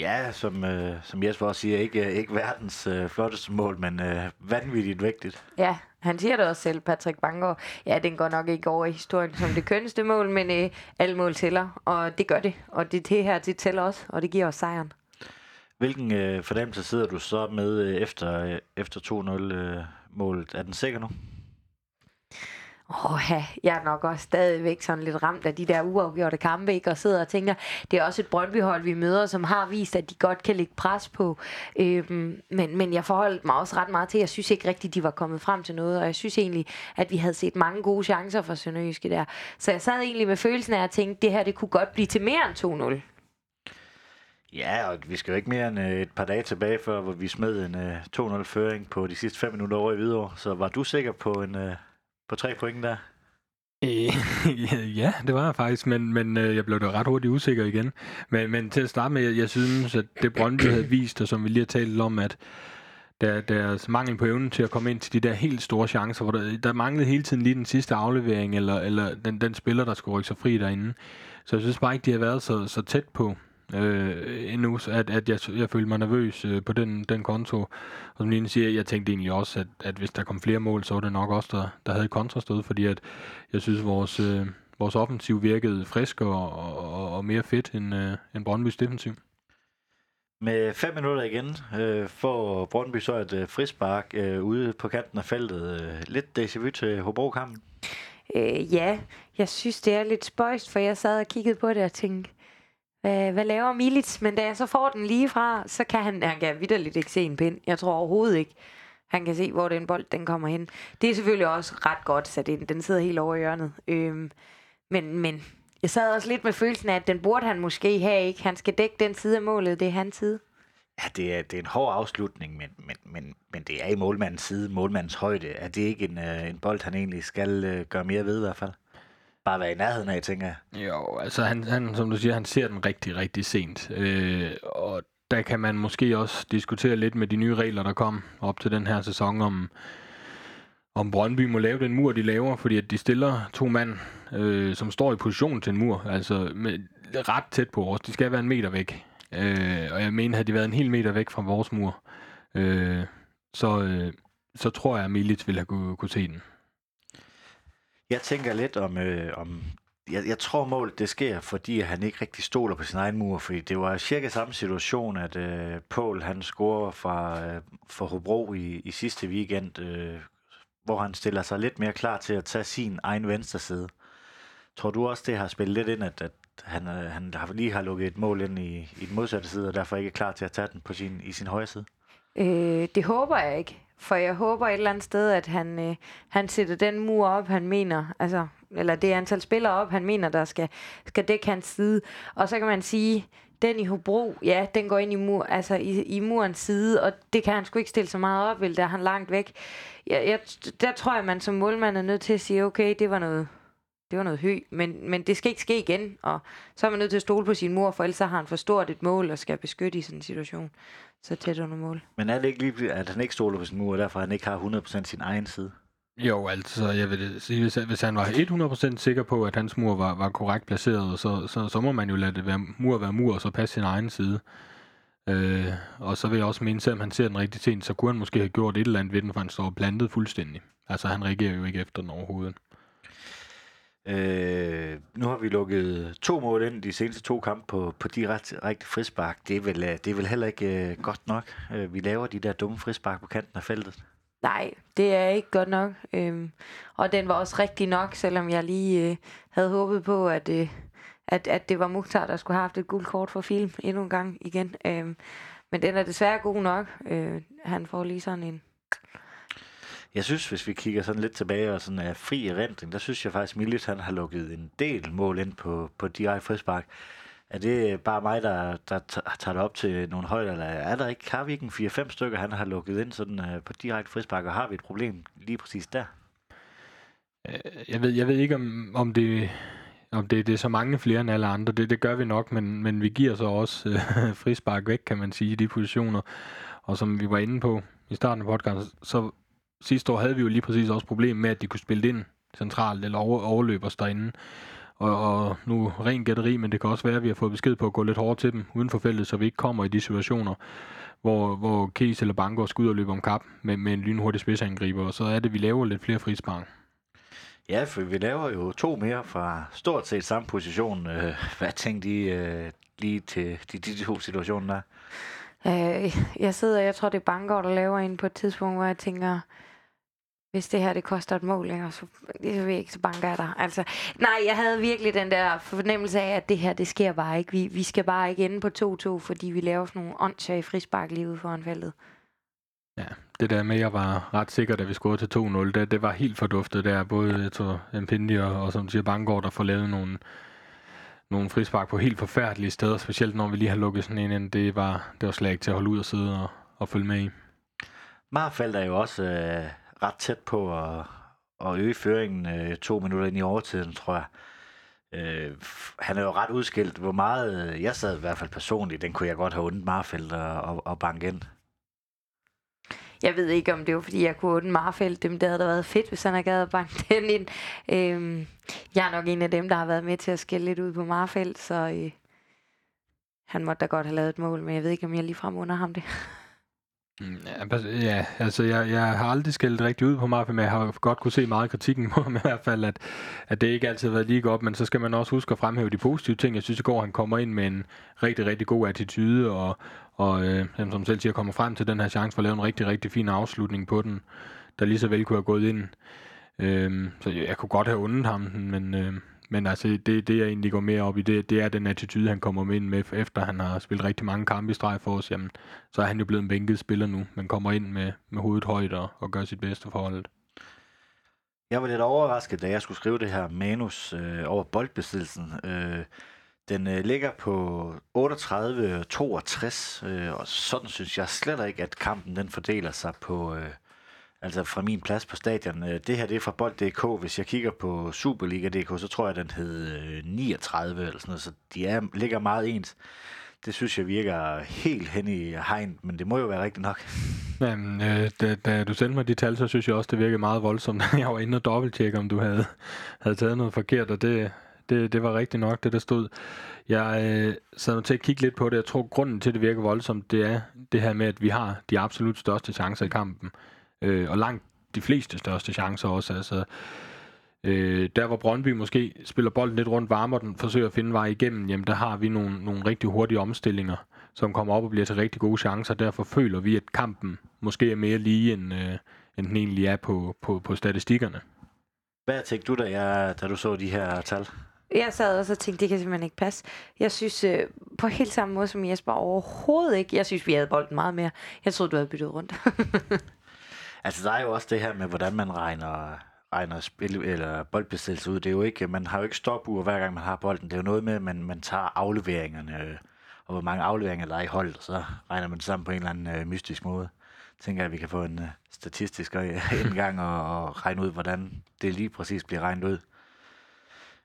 Ja, som, øh, som Jesper også siger, ikke, ikke verdens øh, flotteste mål, men øh, vanvittigt vigtigt. Ja, han siger det også selv, Patrick Bangor. Ja, den går nok ikke over i historien som det kønneste mål, men øh, alle mål tæller, og det gør det. Og det, det her, det tæller også, og det giver os sejren. Hvilken øh, fornemmelse sidder du så med øh, efter, øh, efter 2-0-målet? Øh, er den sikker nu? Åh, ja, jeg er nok også stadigvæk sådan lidt ramt af de der uafgjorte kampe, ikke? Og sidder og tænker, det er også et Brøndby-hold, vi møder, som har vist, at de godt kan lægge pres på. Øhm, men, men jeg forholdt mig også ret meget til, jeg synes ikke rigtigt, de var kommet frem til noget, og jeg synes egentlig, at vi havde set mange gode chancer for Sønderjyske der. Så jeg sad egentlig med følelsen af at tænke, det her, det kunne godt blive til mere end 2-0. Ja, og vi skal jo ikke mere end øh, et par dage tilbage, før hvor vi smed en øh, 2-0-føring på de sidste 5 minutter over i Hvidovre. Så var du sikker på en øh, på tre point der? Øh, ja, det var jeg faktisk, men, men øh, jeg blev da ret hurtigt usikker igen. Men, men til at starte med, jeg, jeg synes, at det Brøndby havde vist, og som vi lige har talt om, at der, deres mangel på evnen til at komme ind til de der helt store chancer, hvor der, der manglede hele tiden lige den sidste aflevering, eller, eller den, den spiller, der skulle rykke sig fri derinde. Så jeg synes bare ikke, de har været så, så tæt på øh, endnu, at, at jeg, jeg følte mig nervøs øh, på den, den konto. Og som Line siger, jeg tænkte egentlig også, at, at hvis der kom flere mål, så var det nok også der, der havde kontrastød, fordi at jeg synes, vores, øh, vores offensiv virkede frisk og, og, og mere fedt end, øh, end Brøndby's defensiv. Med fem minutter igen øh, får Brøndby så et øh, frispark øh, ude på kanten af feltet. Øh, lidt déjà vu til Hobro-kampen. Øh, ja, jeg synes, det er lidt spøjst, for jeg sad og kiggede på det og tænkte, hvad, hvad laver Milits? Men da jeg så får den lige fra, så kan han, han kan vidderligt ikke se en pind. Jeg tror overhovedet ikke, han kan se, hvor den bold den kommer hen. Det er selvfølgelig også ret godt sat ind. Den sidder helt over i hjørnet. Øhm, men, men jeg sad også lidt med følelsen af, at den burde han måske have, ikke? Han skal dække den side af målet, det er hans side. Ja, det er, det er en hård afslutning, men, men, men, men det er i målmandens side, målmandens højde. Er det ikke en, øh, en bold, han egentlig skal øh, gøre mere ved i hvert fald? Bare være i nærheden af, tænker jeg. Jo, altså han, han, som du siger, han ser den rigtig, rigtig sent. Øh, og der kan man måske også diskutere lidt med de nye regler, der kom op til den her sæson, om, om Brøndby må lave den mur, de laver, fordi at de stiller to mand, øh, som står i position til en mur, altså med, ret tæt på os. De skal være en meter væk. Øh, og jeg mener, havde de været en hel meter væk fra vores mur, øh, så, øh, så tror jeg, at Milic ville have kunne, kunne se den. Jeg tænker lidt om, øh, om jeg, jeg tror målet det sker, fordi han ikke rigtig stoler på sin egen mur, fordi det var cirka samme situation, at øh, Paul han scorer fra, øh, for Hobro i, i sidste weekend, øh, hvor han stiller sig lidt mere klar til at tage sin egen venstre side. Tror du også, det har spillet lidt ind, at, at han, øh, han har lige har lukket et mål ind i, i den modsatte side, og derfor ikke er klar til at tage den på sin, i sin højre side? Øh, det håber jeg ikke. For jeg håber et eller andet sted, at han, øh, han sætter den mur op, han mener, altså, eller det antal spillere op, han mener, der skal, skal dække hans side. Og så kan man sige, den i Hobro, ja, den går ind i, mur, altså i, i murens side, og det kan han sgu ikke stille så meget op, vel, der er han langt væk. Jeg, jeg, der tror jeg, man som målmand er nødt til at sige, okay, det var noget, det var noget hø, men, men det skal ikke ske igen, og så er man nødt til at stole på sin mor, for ellers har han for stort et mål og skal beskytte i sådan en situation så tæt under mål. Men er det ikke lige, at han ikke stoler på sin mur, og derfor han ikke har 100% sin egen side? Jo, altså, jeg vil sige, hvis, hvis han var 100% sikker på, at hans mur var, var korrekt placeret, så, så, så må man jo lade det være, mur være mur, og så passe sin egen side. Øh, og så vil jeg også mene, selvom han ser den rigtig sent, så kunne han måske have gjort et eller andet ved den, for han står plantet fuldstændig. Altså, han reagerer jo ikke efter den overhovedet. Øh, nu har vi lukket to mål ind de seneste to kampe på, på direkte frispark. Det er, vel, øh, det er vel heller ikke øh, godt nok. Øh, vi laver de der dumme frispark på kanten af feltet. Nej, det er ikke godt nok. Øhm, og den var også rigtig nok, selvom jeg lige øh, havde håbet på, at, øh, at, at det var Mukhtar, der skulle have haft et gult kort for film endnu en gang igen. Øhm, men den er desværre god nok. Øh, han får lige sådan en jeg synes, hvis vi kigger sådan lidt tilbage og sådan er fri erindring, der synes jeg faktisk, at han har lukket en del mål ind på, på DI frispark. Er det bare mig, der, der tager det op til nogle højder, eller er der ikke, har vi ikke en 4-5 stykker, han har lukket ind sådan uh, på direkte frispark, og har vi et problem lige præcis der? Øh, jeg ved, jeg ved ikke, om, om det om det, det er så mange flere end alle andre. Det, det gør vi nok, men, men vi giver så også øh, frispark væk, kan man sige, i de positioner. Og som vi var inde på i starten af podcasten, så sidste år havde vi jo lige præcis også problem med, at de kunne spille ind centralt eller over, overløbe os derinde. Og, og nu ren gætteri, men det kan også være, at vi har fået besked på at gå lidt hårdt til dem uden for feltet, så vi ikke kommer i de situationer, hvor, hvor Kies eller Bango skal ud og løbe om kap med, med en lynhurtig spidsangriber, og så er det, at vi laver lidt flere frispark. Ja, for vi laver jo to mere fra stort set samme position. Øh, hvad tænkte I øh, lige til de, de to situationer der? Øh, jeg sidder, jeg tror det er Bangor, der laver en på et tidspunkt, hvor jeg tænker, hvis det her det koster et mål, ikke? Og så, det så, jeg ikke, så banker jeg dig. Altså, nej, jeg havde virkelig den der fornemmelse af, at det her, det sker bare ikke. Vi, vi skal bare ikke ende på 2-2, fordi vi laver sådan nogle åndssvage frispark lige ude foran feltet. Ja, det der med, at jeg var ret sikker, da vi scorede til 2-0, det, det var helt forduftet der. Både jeg tror, Mpindi og, og som du siger, Bangor, der får lavet nogle, nogle frispark på helt forfærdelige steder, specielt når vi lige har lukket sådan en ind. Det var, det var slet ikke til at holde ud og sidde og, og følge med i. Marfeldt er jo også øh, ret tæt på at, at øge føringen øh, to minutter ind i overtiden, tror jeg. Øh, han er jo ret udskilt. Hvor meget, øh, jeg sad i hvert fald personligt, den kunne jeg godt have undet Marfeldt og, og, og banke ind. Jeg ved ikke, om det var, fordi jeg kunne åbne Marfeldt. Dem, det havde da været fedt, hvis han havde gad at banke den ind. Øhm, jeg er nok en af dem, der har været med til at skille lidt ud på Marfeldt, så øh, han måtte da godt have lavet et mål, men jeg ved ikke, om jeg ligefrem under ham det. Mm, ja, altså jeg, jeg har aldrig skældt rigtig ud på Mafia, men jeg har godt kunne se meget kritikken på ham i hvert fald, at, at det ikke altid har været lige godt, men så skal man også huske at fremhæve de positive ting. Jeg synes i går, han kommer ind med en rigtig, rigtig god attitude, og, og øh, som selv siger, kommer frem til den her chance for at lave en rigtig, rigtig fin afslutning på den, der lige så vel kunne have gået ind. Øh, så jeg, jeg kunne godt have undet ham, men, øh, men altså, det, det jeg egentlig går mere op i, det, det er den attitude, han kommer med ind med, efter han har spillet rigtig mange kampe i streg for os. Jamen, så er han jo blevet en bænket spiller nu, Man kommer ind med, med hovedet højt og, og gør sit bedste for holdet. Jeg var lidt overrasket, da jeg skulle skrive det her manus øh, over boldbesiddelsen. Øh, den øh, ligger på 38-62, øh, og sådan synes jeg slet ikke, at kampen den fordeler sig på, øh, altså fra min plads på stadion. Øh, det her det er fra Bold.dk. Hvis jeg kigger på Superliga.dk, så tror jeg, den hed øh, 39 eller sådan noget, så de er, ligger meget ens. Det synes jeg virker helt hen i hegn, men det må jo være rigtigt nok. Jamen, øh, da, da du sendte mig de tal, så synes jeg også, det virkede meget voldsomt. jeg var inde og dobbelttjekke, om du havde, havde taget noget forkert, og det, det, det var rigtigt nok, det der stod. Jeg øh, sad nu til at kigge lidt på det. Jeg tror, grunden til, at det virker voldsomt, det er det her med, at vi har de absolut største chancer i kampen øh, og langt de fleste største chancer også. Altså, øh, der hvor Brøndby måske spiller bolden lidt rundt, varmer den, forsøger at finde vej igennem, jamen der har vi nogle, nogle rigtig hurtige omstillinger, som kommer op og bliver til rigtig gode chancer. Derfor føler vi, at kampen måske er mere lige, end, øh, end den egentlig er på, på, på statistikkerne. Hvad tænkte du, da, jeg, da du så de her tal? Jeg sad også og tænkte, det kan simpelthen ikke passe. Jeg synes, øh, på helt samme måde som Jesper, overhovedet ikke. Jeg synes, vi havde bolden meget mere. Jeg troede, du havde byttet rundt. Altså, der er jo også det her med, hvordan man regner, regner spil, eller boldbesiddelse ud. Det er jo ikke, man har jo ikke stopur hver gang man har bolden. Det er jo noget med, at man, man tager afleveringerne, øh, og hvor mange afleveringer der er i holdet, og så regner man det sammen på en eller anden øh, mystisk måde. Jeg at vi kan få en øh, statistisk øh, indgang og, og regne ud, hvordan det lige præcis bliver regnet ud.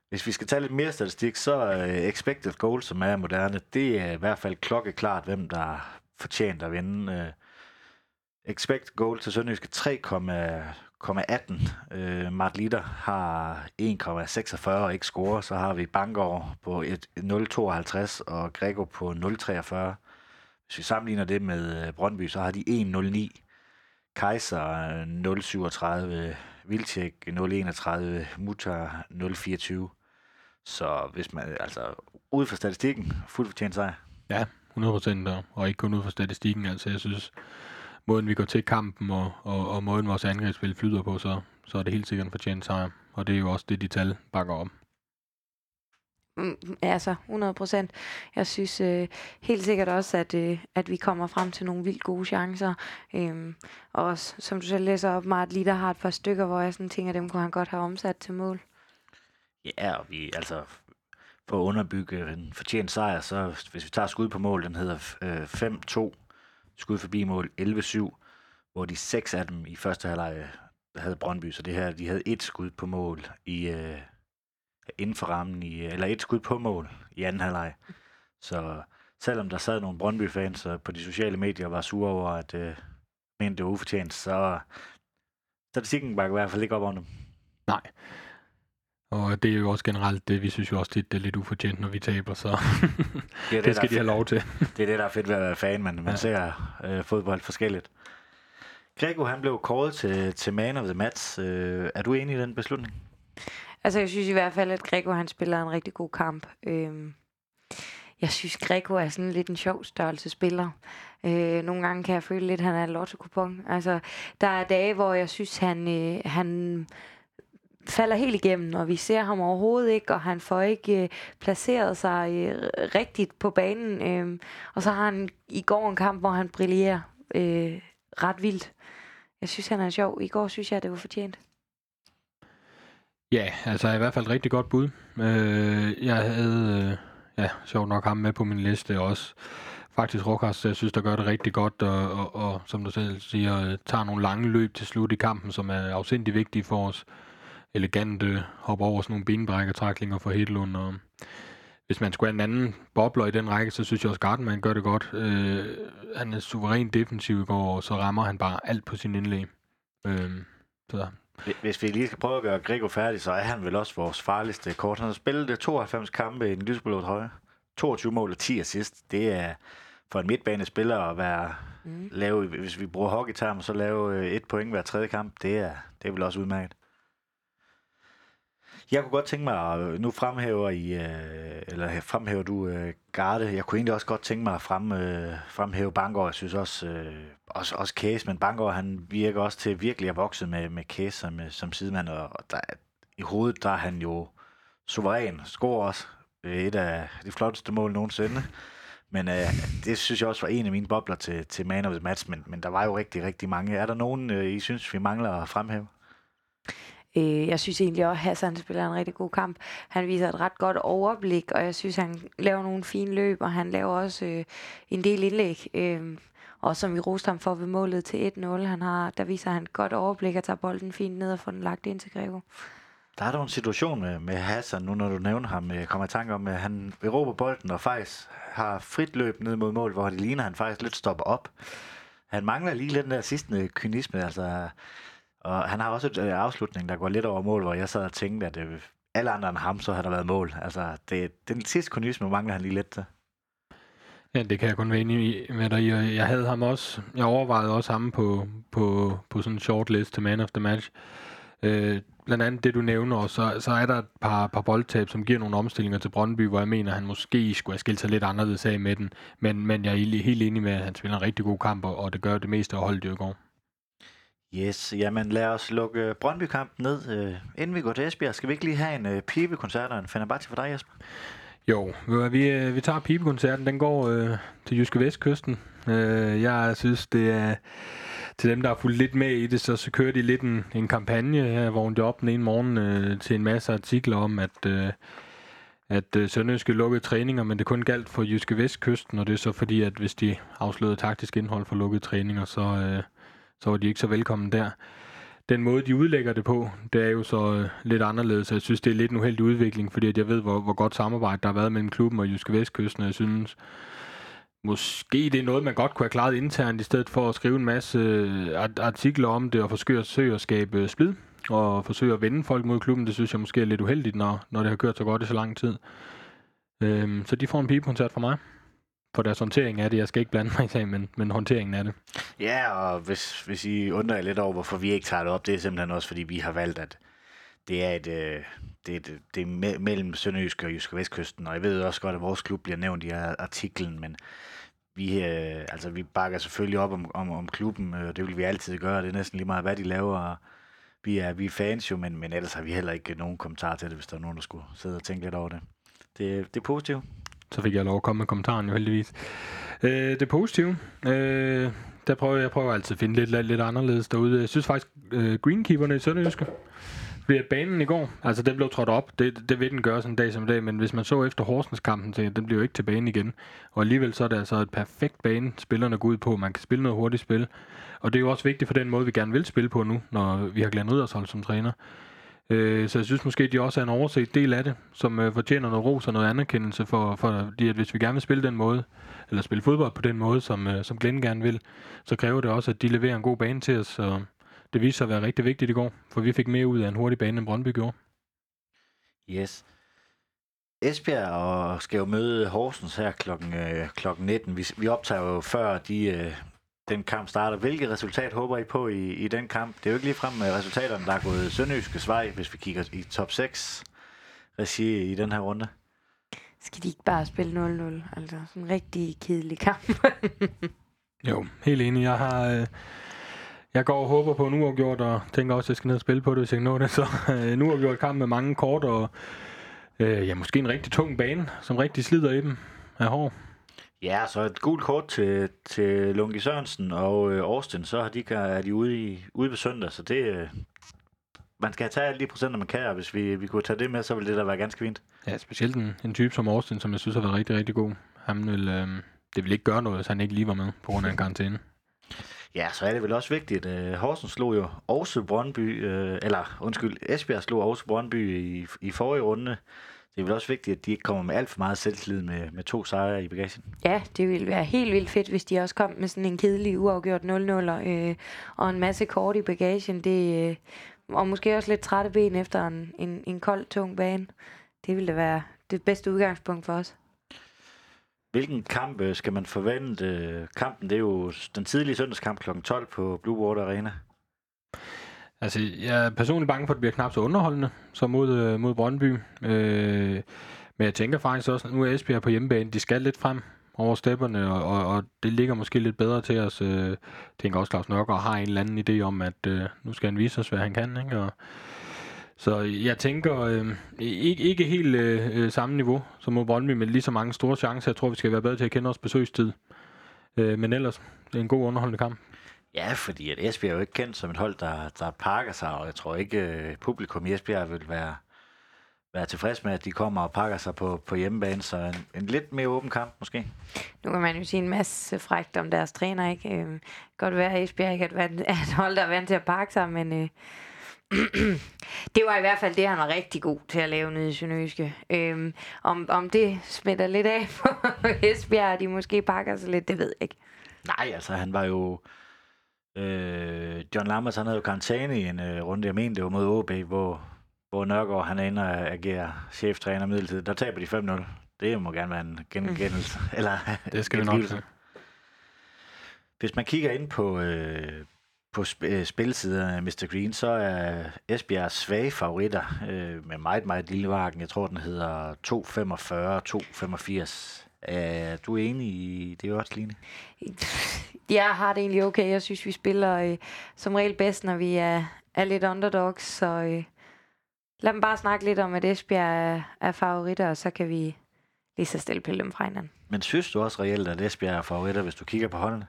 Hvis vi skal tage lidt mere statistik, så øh, expected goals, som er moderne, det er i hvert fald klokkeklart, hvem der fortjent at vinde. Øh, Expect goal til Sønderjyske 3,18. Øh, Mart Litter har 1,46 og ikke score. Så har vi Bangor på 0,52 og Grego på 0,43. Hvis vi sammenligner det med øh, Brøndby, så har de 1,09. Kaiser 0,37. Vilcek 0,31. Mutar 0,24. Så hvis man, altså, ud fra statistikken, fuldt fortjent sejr. Ja, 100% og ikke kun ud fra statistikken. Altså, jeg synes, måden, vi går til kampen, og, og, og måden, vores angrebsspil flyder på, så, så er det helt sikkert en fortjent sejr. Og det er jo også det, de tal bakker om. Mm, altså, 100 procent. Jeg synes øh, helt sikkert også, at, øh, at vi kommer frem til nogle vildt gode chancer. Øhm, og også, som du selv læser op, Mart Litter har et par stykker, hvor jeg sådan tænker, dem kunne han godt have omsat til mål. Ja, og vi, altså, for at underbygge en fortjent sejr, så hvis vi tager skud på mål, den hedder øh, 5-2 skud forbi mål 11-7, hvor de seks af dem i første halvleg havde Brøndby, så det her, de havde et skud på mål i, uh, inden for rammen, i, eller et skud på mål i anden halvleg. Så selvom der sad nogle Brøndby-fans på de sociale medier og var sure over, at øh, uh, mente det var ufortjent, så statistikken bakker i hvert fald ikke op om dem. Nej, og det er jo også generelt det, vi synes jo også tit, det er lidt ufortjent, når vi taber, så det, det, det skal de have lov til. det er det, der er fedt ved at være fan, man, man ja. ser øh, fodbold forskelligt. Grego, han blev kåret til, til man of the match. Øh, er du enig i den beslutning? Altså, jeg synes i hvert fald, at Grego, han spiller en rigtig god kamp. Øhm, jeg synes, Greco er sådan lidt en sjov størrelse spiller. Øh, nogle gange kan jeg føle lidt, at han er en lotto Altså, der er dage, hvor jeg synes, han, øh, han falder helt igennem, og vi ser ham overhovedet ikke, og han får ikke øh, placeret sig øh, rigtigt på banen. Øh, og så har han i går en kamp, hvor han brillerer øh, ret vildt. Jeg synes, han er sjov. I går synes jeg, det var fortjent. Ja, altså i hvert fald et rigtig godt bud. Øh, jeg havde, øh, ja, sjovt nok ham med på min liste også. Faktisk Rokas, jeg synes, der gør det rigtig godt, og, og, og som du selv siger, øh, tager nogle lange løb til slut i kampen, som er afsindig vigtige for os. Elegante, hopper over sådan nogle benbrækkertræklinger for Hedlund, og hvis man skulle have en anden bobler i den række, så synes jeg også, Gardenman gør det godt. Øh, han er suveræn defensiv i går, og så rammer han bare alt på sin indlæg. Øh, så hvis vi lige skal prøve at gøre Grego færdig, så er han vel også vores farligste kort. Han har spillet 92 kampe i den lysblå trøje. 22 mål og 10 assist. Det er for en midtbanespiller at være mm. lave, hvis vi bruger hockeytermer, så lave øh, et point hver tredje kamp. Det er, det er vel også udmærket. Jeg kunne godt tænke mig, at nu fremhæver, I, øh, eller fremhæver du øh, Garde. Jeg kunne egentlig også godt tænke mig at frem, fremhæve Bangor. Jeg synes også, også, også Case, men Bangor han virker også til virkelig at vokse med, med Case som, som sidemand, og der, i hovedet der er han jo suveræn. Scorer også et af de flotteste mål nogensinde. Men øh, det synes jeg også var en af mine bobler til, til Man of the Match, men, men der var jo rigtig, rigtig mange. Er der nogen, øh, I synes, vi mangler at fremhæve? Øh, jeg synes egentlig også, at Hassan spiller en rigtig god kamp. Han viser et ret godt overblik, og jeg synes, han laver nogle fine løb, og han laver også øh, en del indlæg. Øh, og som vi roste ham for ved målet til 1-0, han har, der viser han et godt overblik og tager bolden fint ned og får den lagt ind til Grevo. Der er der en situation med, med Hassan, nu når du nævner ham, jeg kommer i tanke om, at han råbe bolden og faktisk har frit løb ned mod mål, hvor det ligner, at han faktisk lidt stopper op. Han mangler lige lidt den der sidste kynisme, altså og han har også en øh, afslutning, der går lidt over mål, hvor jeg sad og tænkte, at øh, alle andre end ham, så har der været mål. Altså, det, den sidste kynisme mangler han lige lidt til. Ja, det kan jeg kun være enig med dig Jeg havde ham også, jeg overvejede også ham på, på, på sådan en short list til man of the match. Øh, blandt andet det, du nævner, så, så er der et par, par boldtab, som giver nogle omstillinger til Brøndby, hvor jeg mener, han måske skulle have skilt sig lidt anderledes af med den. Men, men jeg er helt enig med, at han spiller en rigtig god kamp, og, og det gør det meste af holdet i går. Yes, jamen lad os lukke Brøndby-kampen ned. Øh, inden vi går til Esbjerg, skal vi ikke lige have en uh, pibekoncert og en Fenerbahce for dig, Jesper? Jo, vi, øh, vi tager pibekoncerten. Den går øh, til Jyske Vestkysten. Øh, jeg synes, det er til dem, der har fulgt lidt med i det, så, så kører de lidt en, en kampagne her, hvor de op den ene morgen øh, til en masse artikler om, at, øh, at øh, Sønderjyske lukkede træninger, men det kun galt for Jyske Vestkysten, og det er så fordi, at hvis de afslørede taktisk indhold for lukkede træninger, så... Øh, så var de ikke så velkommen der. Den måde, de udlægger det på, det er jo så øh, lidt anderledes. Jeg synes, det er lidt en uheldig udvikling, fordi at jeg ved, hvor, hvor godt samarbejde der har været mellem klubben og Jyske Vestkysten, og jeg synes, måske det er noget, man godt kunne have klaret internt, i stedet for at skrive en masse øh, artikler om det, og forsøge at skabe øh, splid, og forsøge at vende folk mod klubben. Det synes jeg måske er lidt uheldigt, når, når det har kørt så godt i så lang tid. Øhm, så de får en pigekoncert fra mig på deres håndtering af det. Jeg skal ikke blande mig i sagen, men, men håndteringen af det. Ja, og hvis, hvis I undrer jer lidt over, hvorfor vi ikke tager det op, det er simpelthen også, fordi vi har valgt, at det er, et, øh, det er, et, det er mellem Sønderjysk og Jysk og Vestkysten, og jeg ved også godt, at vores klub bliver nævnt i artiklen, men vi, øh, altså, vi bakker selvfølgelig op om, om, om klubben, og det vil vi altid gøre, det er næsten lige meget, hvad de laver, og vi er, vi er fans jo, men, men ellers har vi heller ikke nogen kommentar til det, hvis der er nogen, der skulle sidde og tænke lidt over det. Det, det er positivt. Så fik jeg lov at komme med kommentaren jo heldigvis. Øh, det positive. Øh, der prøver jeg prøver altid at finde lidt, lidt lidt anderledes derude. Jeg synes faktisk, øh, greenkeeperne i Sønderjyske, fordi at banen i går, altså den blev trådt op, det, det vil den gøre sådan en dag som i dag, men hvis man så efter Horsens kampen, så den bliver jo ikke til banen igen. Og alligevel så er det altså et perfekt bane, spillerne går ud på. Man kan spille noget hurtigt spil. Og det er jo også vigtigt for den måde, vi gerne vil spille på nu, når vi har Glenn Riddershold som træner. Øh, så jeg synes måske, de også er en overset del af det, som øh, fortjener noget ros og noget anerkendelse for, for at hvis vi gerne vil spille den måde, eller spille fodbold på den måde, som, øh, som Glenn gerne vil, så kræver det også, at de leverer en god bane til os, og det viser sig at være rigtig vigtigt i går, for vi fik mere ud af en hurtig bane, end Brøndby gjorde. Yes. Esbjerg og skal jo møde Horsens her klokken, øh, klokken 19. Vi, vi optager jo før de, øh, den kamp starter. Hvilket resultat håber I på i, i den kamp? Det er jo ikke lige frem med resultaterne, der er gået sønderjyske vej, hvis vi kigger i top 6 regi i den her runde. Skal de ikke bare spille 0-0? Altså, sådan en rigtig kedelig kamp. Jo, helt enig. Jeg har... Øh, jeg går og håber på en uafgjort, og tænker også, at jeg skal ned og spille på det, hvis jeg kan nå det. Så øh, en uafgjort kamp med mange kort, og øh, ja, måske en rigtig tung bane, som rigtig slider i dem af hård. Ja, så et gult kort til, til Lungi Sørensen og øh, Austin, så har de, er de ude, i, ude på søndag, så det, øh, man skal tage alle de procenter, man kan, og hvis vi, vi kunne tage det med, så ville det da være ganske fint. Ja, specielt en, en type som Austin, som jeg synes har været rigtig, rigtig god. Han vil, øh, det vil ikke gøre noget, hvis han ikke lige var med på grund af en karantæne. Ja, så er det vel også vigtigt. Uh, Horsens slog jo også Brøndby, uh, eller undskyld, Esbjerg slog også Brøndby i, i forrige runde. Det er vel også vigtigt, at de ikke kommer med alt for meget selvtillid med, med to sejre i bagagen. Ja, det ville være helt vildt fedt, hvis de også kom med sådan en kedelig uafgjort 0-0 øh, og en masse kort i bagagen. Det, øh, og måske også lidt trætte ben efter en, en, en kold, tung bane. Det ville da være det bedste udgangspunkt for os. Hvilken kamp øh, skal man forvente? Kampen, det er jo den tidlige søndagskamp kl. 12 på Blue Water Arena. Altså, jeg er personligt bange for, at det bliver knap så underholdende som mod, øh, mod Brøndby. Øh, men jeg tænker faktisk også, at nu er Esbjerg på hjemmebane. De skal lidt frem over stepperne, og, og, og det ligger måske lidt bedre til os. Øh, tænker også, Claus Nørgaard har en eller anden idé om, at øh, nu skal han vise os, hvad han kan. Ikke? Og, så jeg tænker øh, ikke, ikke helt øh, øh, samme niveau som mod Brøndby, men lige så mange store chancer. Jeg tror, vi skal være bedre til at kende vores besøgstid. Øh, men ellers, det er en god underholdende kamp. Ja, fordi at Esbjerg er jo ikke kendt som et hold, der, der pakker sig, og jeg tror ikke, uh, publikum i Esbjerg vil være, være tilfreds med, at de kommer og pakker sig på, på hjemmebane, så en, en lidt mere åben kamp måske. Nu kan man jo sige en masse frægt om deres træner, ikke? Øh, godt være, at Esbjerg ikke er et hold, der er vant til at pakke sig, men øh, det var i hvert fald det, han var rigtig god til at lave nede i Sønøske. Øh, om, om det smitter lidt af på Esbjerg, de måske pakker sig lidt, det ved jeg ikke. Nej, altså han var jo Øh, John Lammers, han havde jo karantæne i en øh, runde, jeg mener, det var mod OB, hvor, hvor Nørgaard, han er inde og agerer cheftræner midlertidigt. Der taber de 5-0. Det må gerne være en gengældelse. Mm. Eller, det skal vi nok se. Hvis man kigger ind på, øh, på sp- øh, spilsiderne af Mr. Green, så er Esbjerg svage favoritter øh, med meget, meget lille varken. Jeg tror, den hedder 2,45, 2,85. Er du enig i det også, Line? Jeg har det egentlig okay. Jeg synes, vi spiller øh, som regel bedst, når vi er, er lidt underdogs. Så øh, lad dem bare snakke lidt om, at Esbjerg er, er favoritter, og så kan vi lige så stille pille dem fra hinanden. Men synes du også reelt, at Esbjerg er favoritter, hvis du kigger på holdene?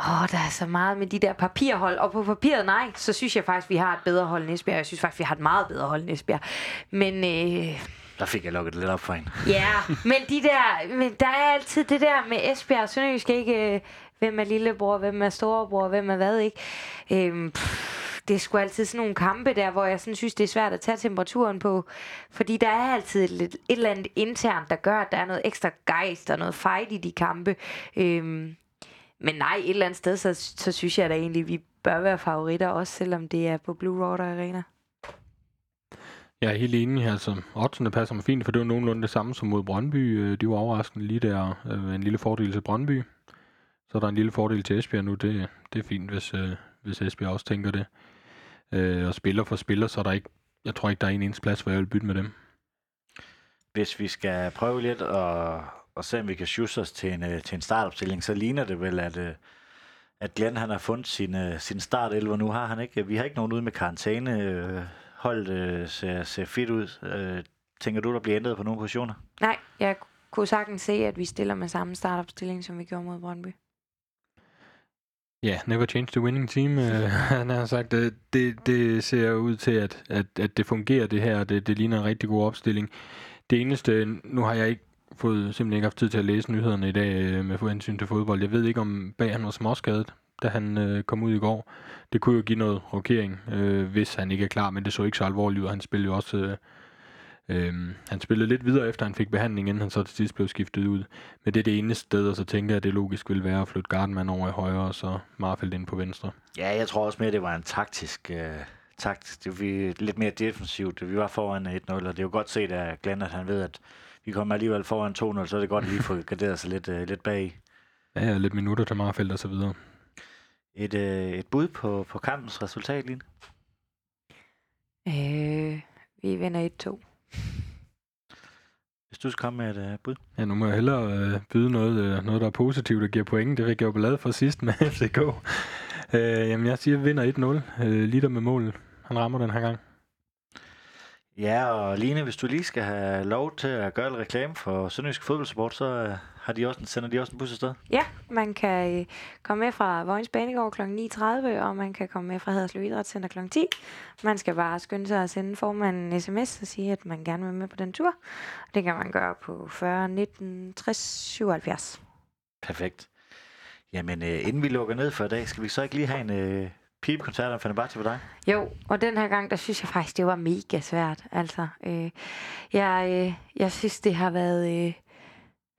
Åh, oh, der er så meget med de der papirhold. Og på papiret, nej, så synes jeg faktisk, vi har et bedre hold end Esbjerg. Jeg synes faktisk, vi har et meget bedre hold end Esbjerg. Men øh, der fik jeg lukket lidt op for hende. Ja, men, de der, men der er altid det der med Esbjerg og Sønderjysk, ikke? Øh, hvem er lillebror, hvem er storebror, hvem er hvad, ikke? Øhm, pff, det er sgu altid sådan nogle kampe der, hvor jeg sådan synes, det er svært at tage temperaturen på. Fordi der er altid et, et eller andet internt, der gør, at der er noget ekstra gejst og noget fight i de kampe. Øhm, men nej, et eller andet sted, så, så synes jeg da egentlig, vi bør være favoritter, også selvom det er på Blue Water Arena. Jeg er helt enig. Altså, oddsene passer mig fint, for det var nogenlunde det samme som mod Brøndby. Øh, de var overraskende lige der. Øh, en lille fordel til Brøndby. Så er der en lille fordel til Esbjerg nu. Det, det er fint, hvis, øh, hvis Esbjerg også tænker det. Og spiller for spiller, så er der ikke... Jeg tror ikke, der er en eneste plads, hvor jeg vil bytte med dem. Hvis vi skal prøve lidt at, og se, om vi kan sjusse os til en, til en startopstilling, så ligner det vel, at, at Glenn han har fundet sin, sin startelver nu. Har han ikke? Vi har ikke nogen ude med karantæne holdet øh, ser, ser fedt ud. Øh, tænker du, der bliver ændret på nogle positioner? Nej, jeg kunne sagtens se, at vi stiller med samme startopstilling, som vi gjorde mod Brøndby. Ja, yeah, never change the winning team. Uh, han har sagt, det, det, det ser ud til, at, at, at det fungerer det her, det, det ligner en rigtig god opstilling. Det eneste, nu har jeg ikke fået simpelthen ikke haft tid til at læse nyhederne i dag øh, med hensyn til fodbold. Jeg ved ikke, om bag han var småskadet da han øh, kom ud i går. Det kunne jo give noget rokering, øh, hvis han ikke er klar, men det så ikke så alvorligt ud, han spillede jo også... Øh, øh, han spillede lidt videre, efter han fik behandling, inden han så til sidst blev skiftet ud. Men det er det eneste sted, og så tænker jeg, at det logisk vil være at flytte Gardenman over i højre, og så Marfeldt ind på venstre. Ja, jeg tror også mere, det var en taktisk... Øh taktisk. Det var lidt mere defensivt. Vi var foran 1-0, og det er jo godt set af Glenn, at han ved, at vi kommer alligevel foran 2-0, så er det godt lige at få garderet sig lidt, uh, lidt bag. Ja, lidt minutter til Marfeldt og så videre. Et, øh, et bud på, på kampens resultat, Line? Øh, vi vinder 1-2. hvis du skal komme med et uh, bud. Ja, nu må jeg hellere øh, byde noget, øh, noget, der er positivt og giver point. Det fik jeg jo ballade for sidst med FCK. Øh, jamen, jeg siger, vinder 1-0. Øh, Litter med målet. Han rammer den her gang. Ja, og Line, hvis du lige skal have lov til at gøre lidt reklame for Sønderjysk Fodboldsupport, så uh, har de også, sender de også en bus afsted. Ja, man kan øh, komme med fra Vojens Banegård kl. 9.30, og man kan komme med fra Haderslev Idrætscenter kl. 10. Man skal bare skynde sig at sende formanden en sms og sige, at man gerne vil med på den tur. Det kan man gøre på 40 19 60 77. Perfekt. Jamen, uh, inden vi lukker ned for i dag, skal vi så ikke lige have en uh, pibekoncert om Fenerbahce for dig? Jo, og den her gang, der synes jeg faktisk, det var mega svært. Altså, øh, jeg, øh, jeg synes, det har været... Øh,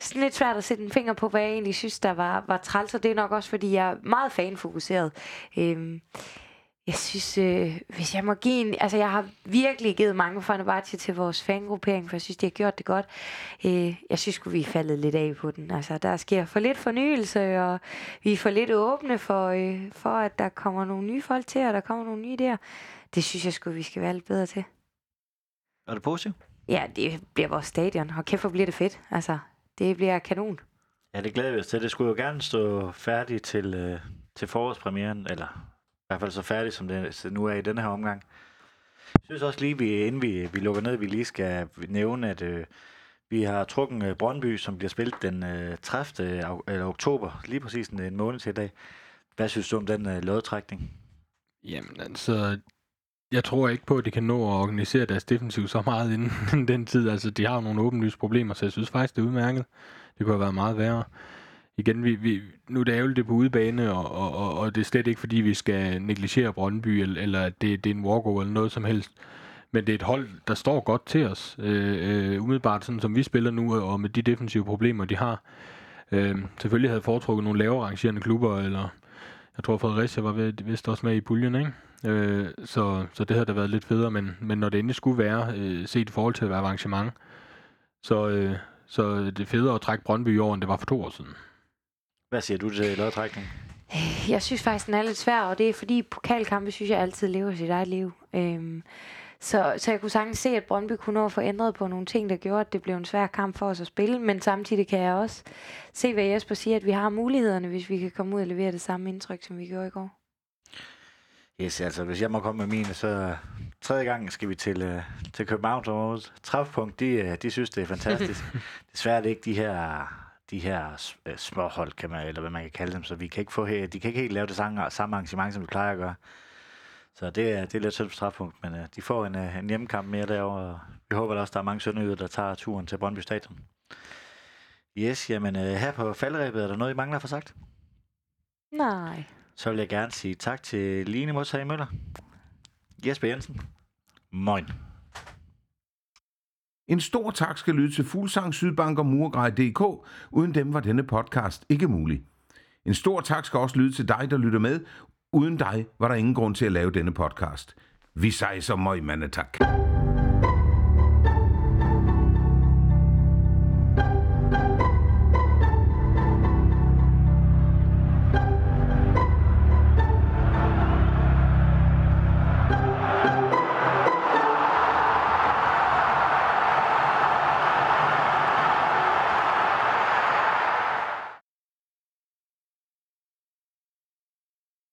sådan lidt svært at sætte en finger på, hvad jeg egentlig synes, der var, var træls, og det er nok også, fordi jeg er meget fanfokuseret. Øhm, jeg synes, øh, hvis jeg må give en... Altså, jeg har virkelig givet mange Fenerbahce til vores fangruppering, for jeg synes, de har gjort det godt. Øh, jeg synes vi er faldet lidt af på den. Altså, der sker for lidt fornyelse, og vi er for lidt åbne for, øh, for at der kommer nogle nye folk til, og der kommer nogle nye idéer. Det synes jeg sgu, vi skal være lidt bedre til. Er det positivt? Ja, det bliver vores stadion. Og kæft, hvor bliver det fedt. Altså, det bliver kanon. Ja, det glæder vi os til. Det skulle jo gerne stå færdigt til, øh, til forårspremieren, eller i hvert fald så færdigt, som det nu er i denne her omgang. Jeg synes også lige, vi, inden vi, vi lukker ned, vi lige skal nævne, at øh, vi har trukket øh, Brøndby, som bliver spillet den øh, 30. Au- eller oktober, lige præcis en, en måned til i dag. Hvad synes du om den øh, lodtrækning? Jamen, altså, jeg tror ikke på, at de kan nå at organisere deres defensiv så meget inden den tid. Altså, de har jo nogle åbenlyse problemer, så jeg synes faktisk, det er udmærket. Det kunne have været meget værre. Igen, vi, vi, nu er det ærgerligt, det er på udebane, og, og, og, og det er slet ikke, fordi vi skal negligere Brøndby, eller, eller det, det er en walkover eller noget som helst. Men det er et hold, der står godt til os. Øh, øh, umiddelbart, sådan som vi spiller nu, og med de defensive problemer, de har. Øh, selvfølgelig havde foretrukket nogle lavere rangerende klubber, eller jeg tror Fredericia var ved- vist også med i puljen, ikke? Øh, så, så det havde da været lidt federe, men, men når det endelig skulle være, øh, set i forhold til at være arrangement, så, øh, så det er federe at trække Brøndby i år, end det var for to år siden. Hvad siger du til lodtrækning? Jeg synes faktisk, den er lidt svær, og det er fordi pokalkampe, synes jeg altid lever sit eget liv. Øhm, så, så jeg kunne sagtens se, at Brøndby kunne nå at få ændret på nogle ting, der gjorde, at det blev en svær kamp for os at spille, men samtidig kan jeg også se, hvad Jesper siger, at vi har mulighederne, hvis vi kan komme ud og levere det samme indtryk, som vi gjorde i går. Yes, altså hvis jeg må komme med mine, så tredje gang skal vi til, øh, til Københavnsområdet. Træfpunkt, de, øh, de synes, det er fantastisk. Desværre er det ikke de her, de her øh, små hold, kan man, eller hvad man kan kalde dem, så vi kan ikke få her, de kan ikke helt lave det samme, samme arrangement, som vi plejer at gøre. Så det er, det er lidt synd på træfpunkt, men øh, de får en, øh, en hjemmekamp mere derovre, og vi håber da også, der er mange sønderjyder, der tager turen til Brøndby Stadion. Yes, jamen øh, her på faldrebet, er der noget, I mangler for sagt? Nej. Så vil jeg gerne sige tak til Line Modsag Møller, Jesper Jensen, Moin. En stor tak skal lyde til Fuglsang, Sydbank og Murgrej.dk. Uden dem var denne podcast ikke mulig. En stor tak skal også lyde til dig, der lytter med. Uden dig var der ingen grund til at lave denne podcast. Vi sejser møg, mandetak. tak.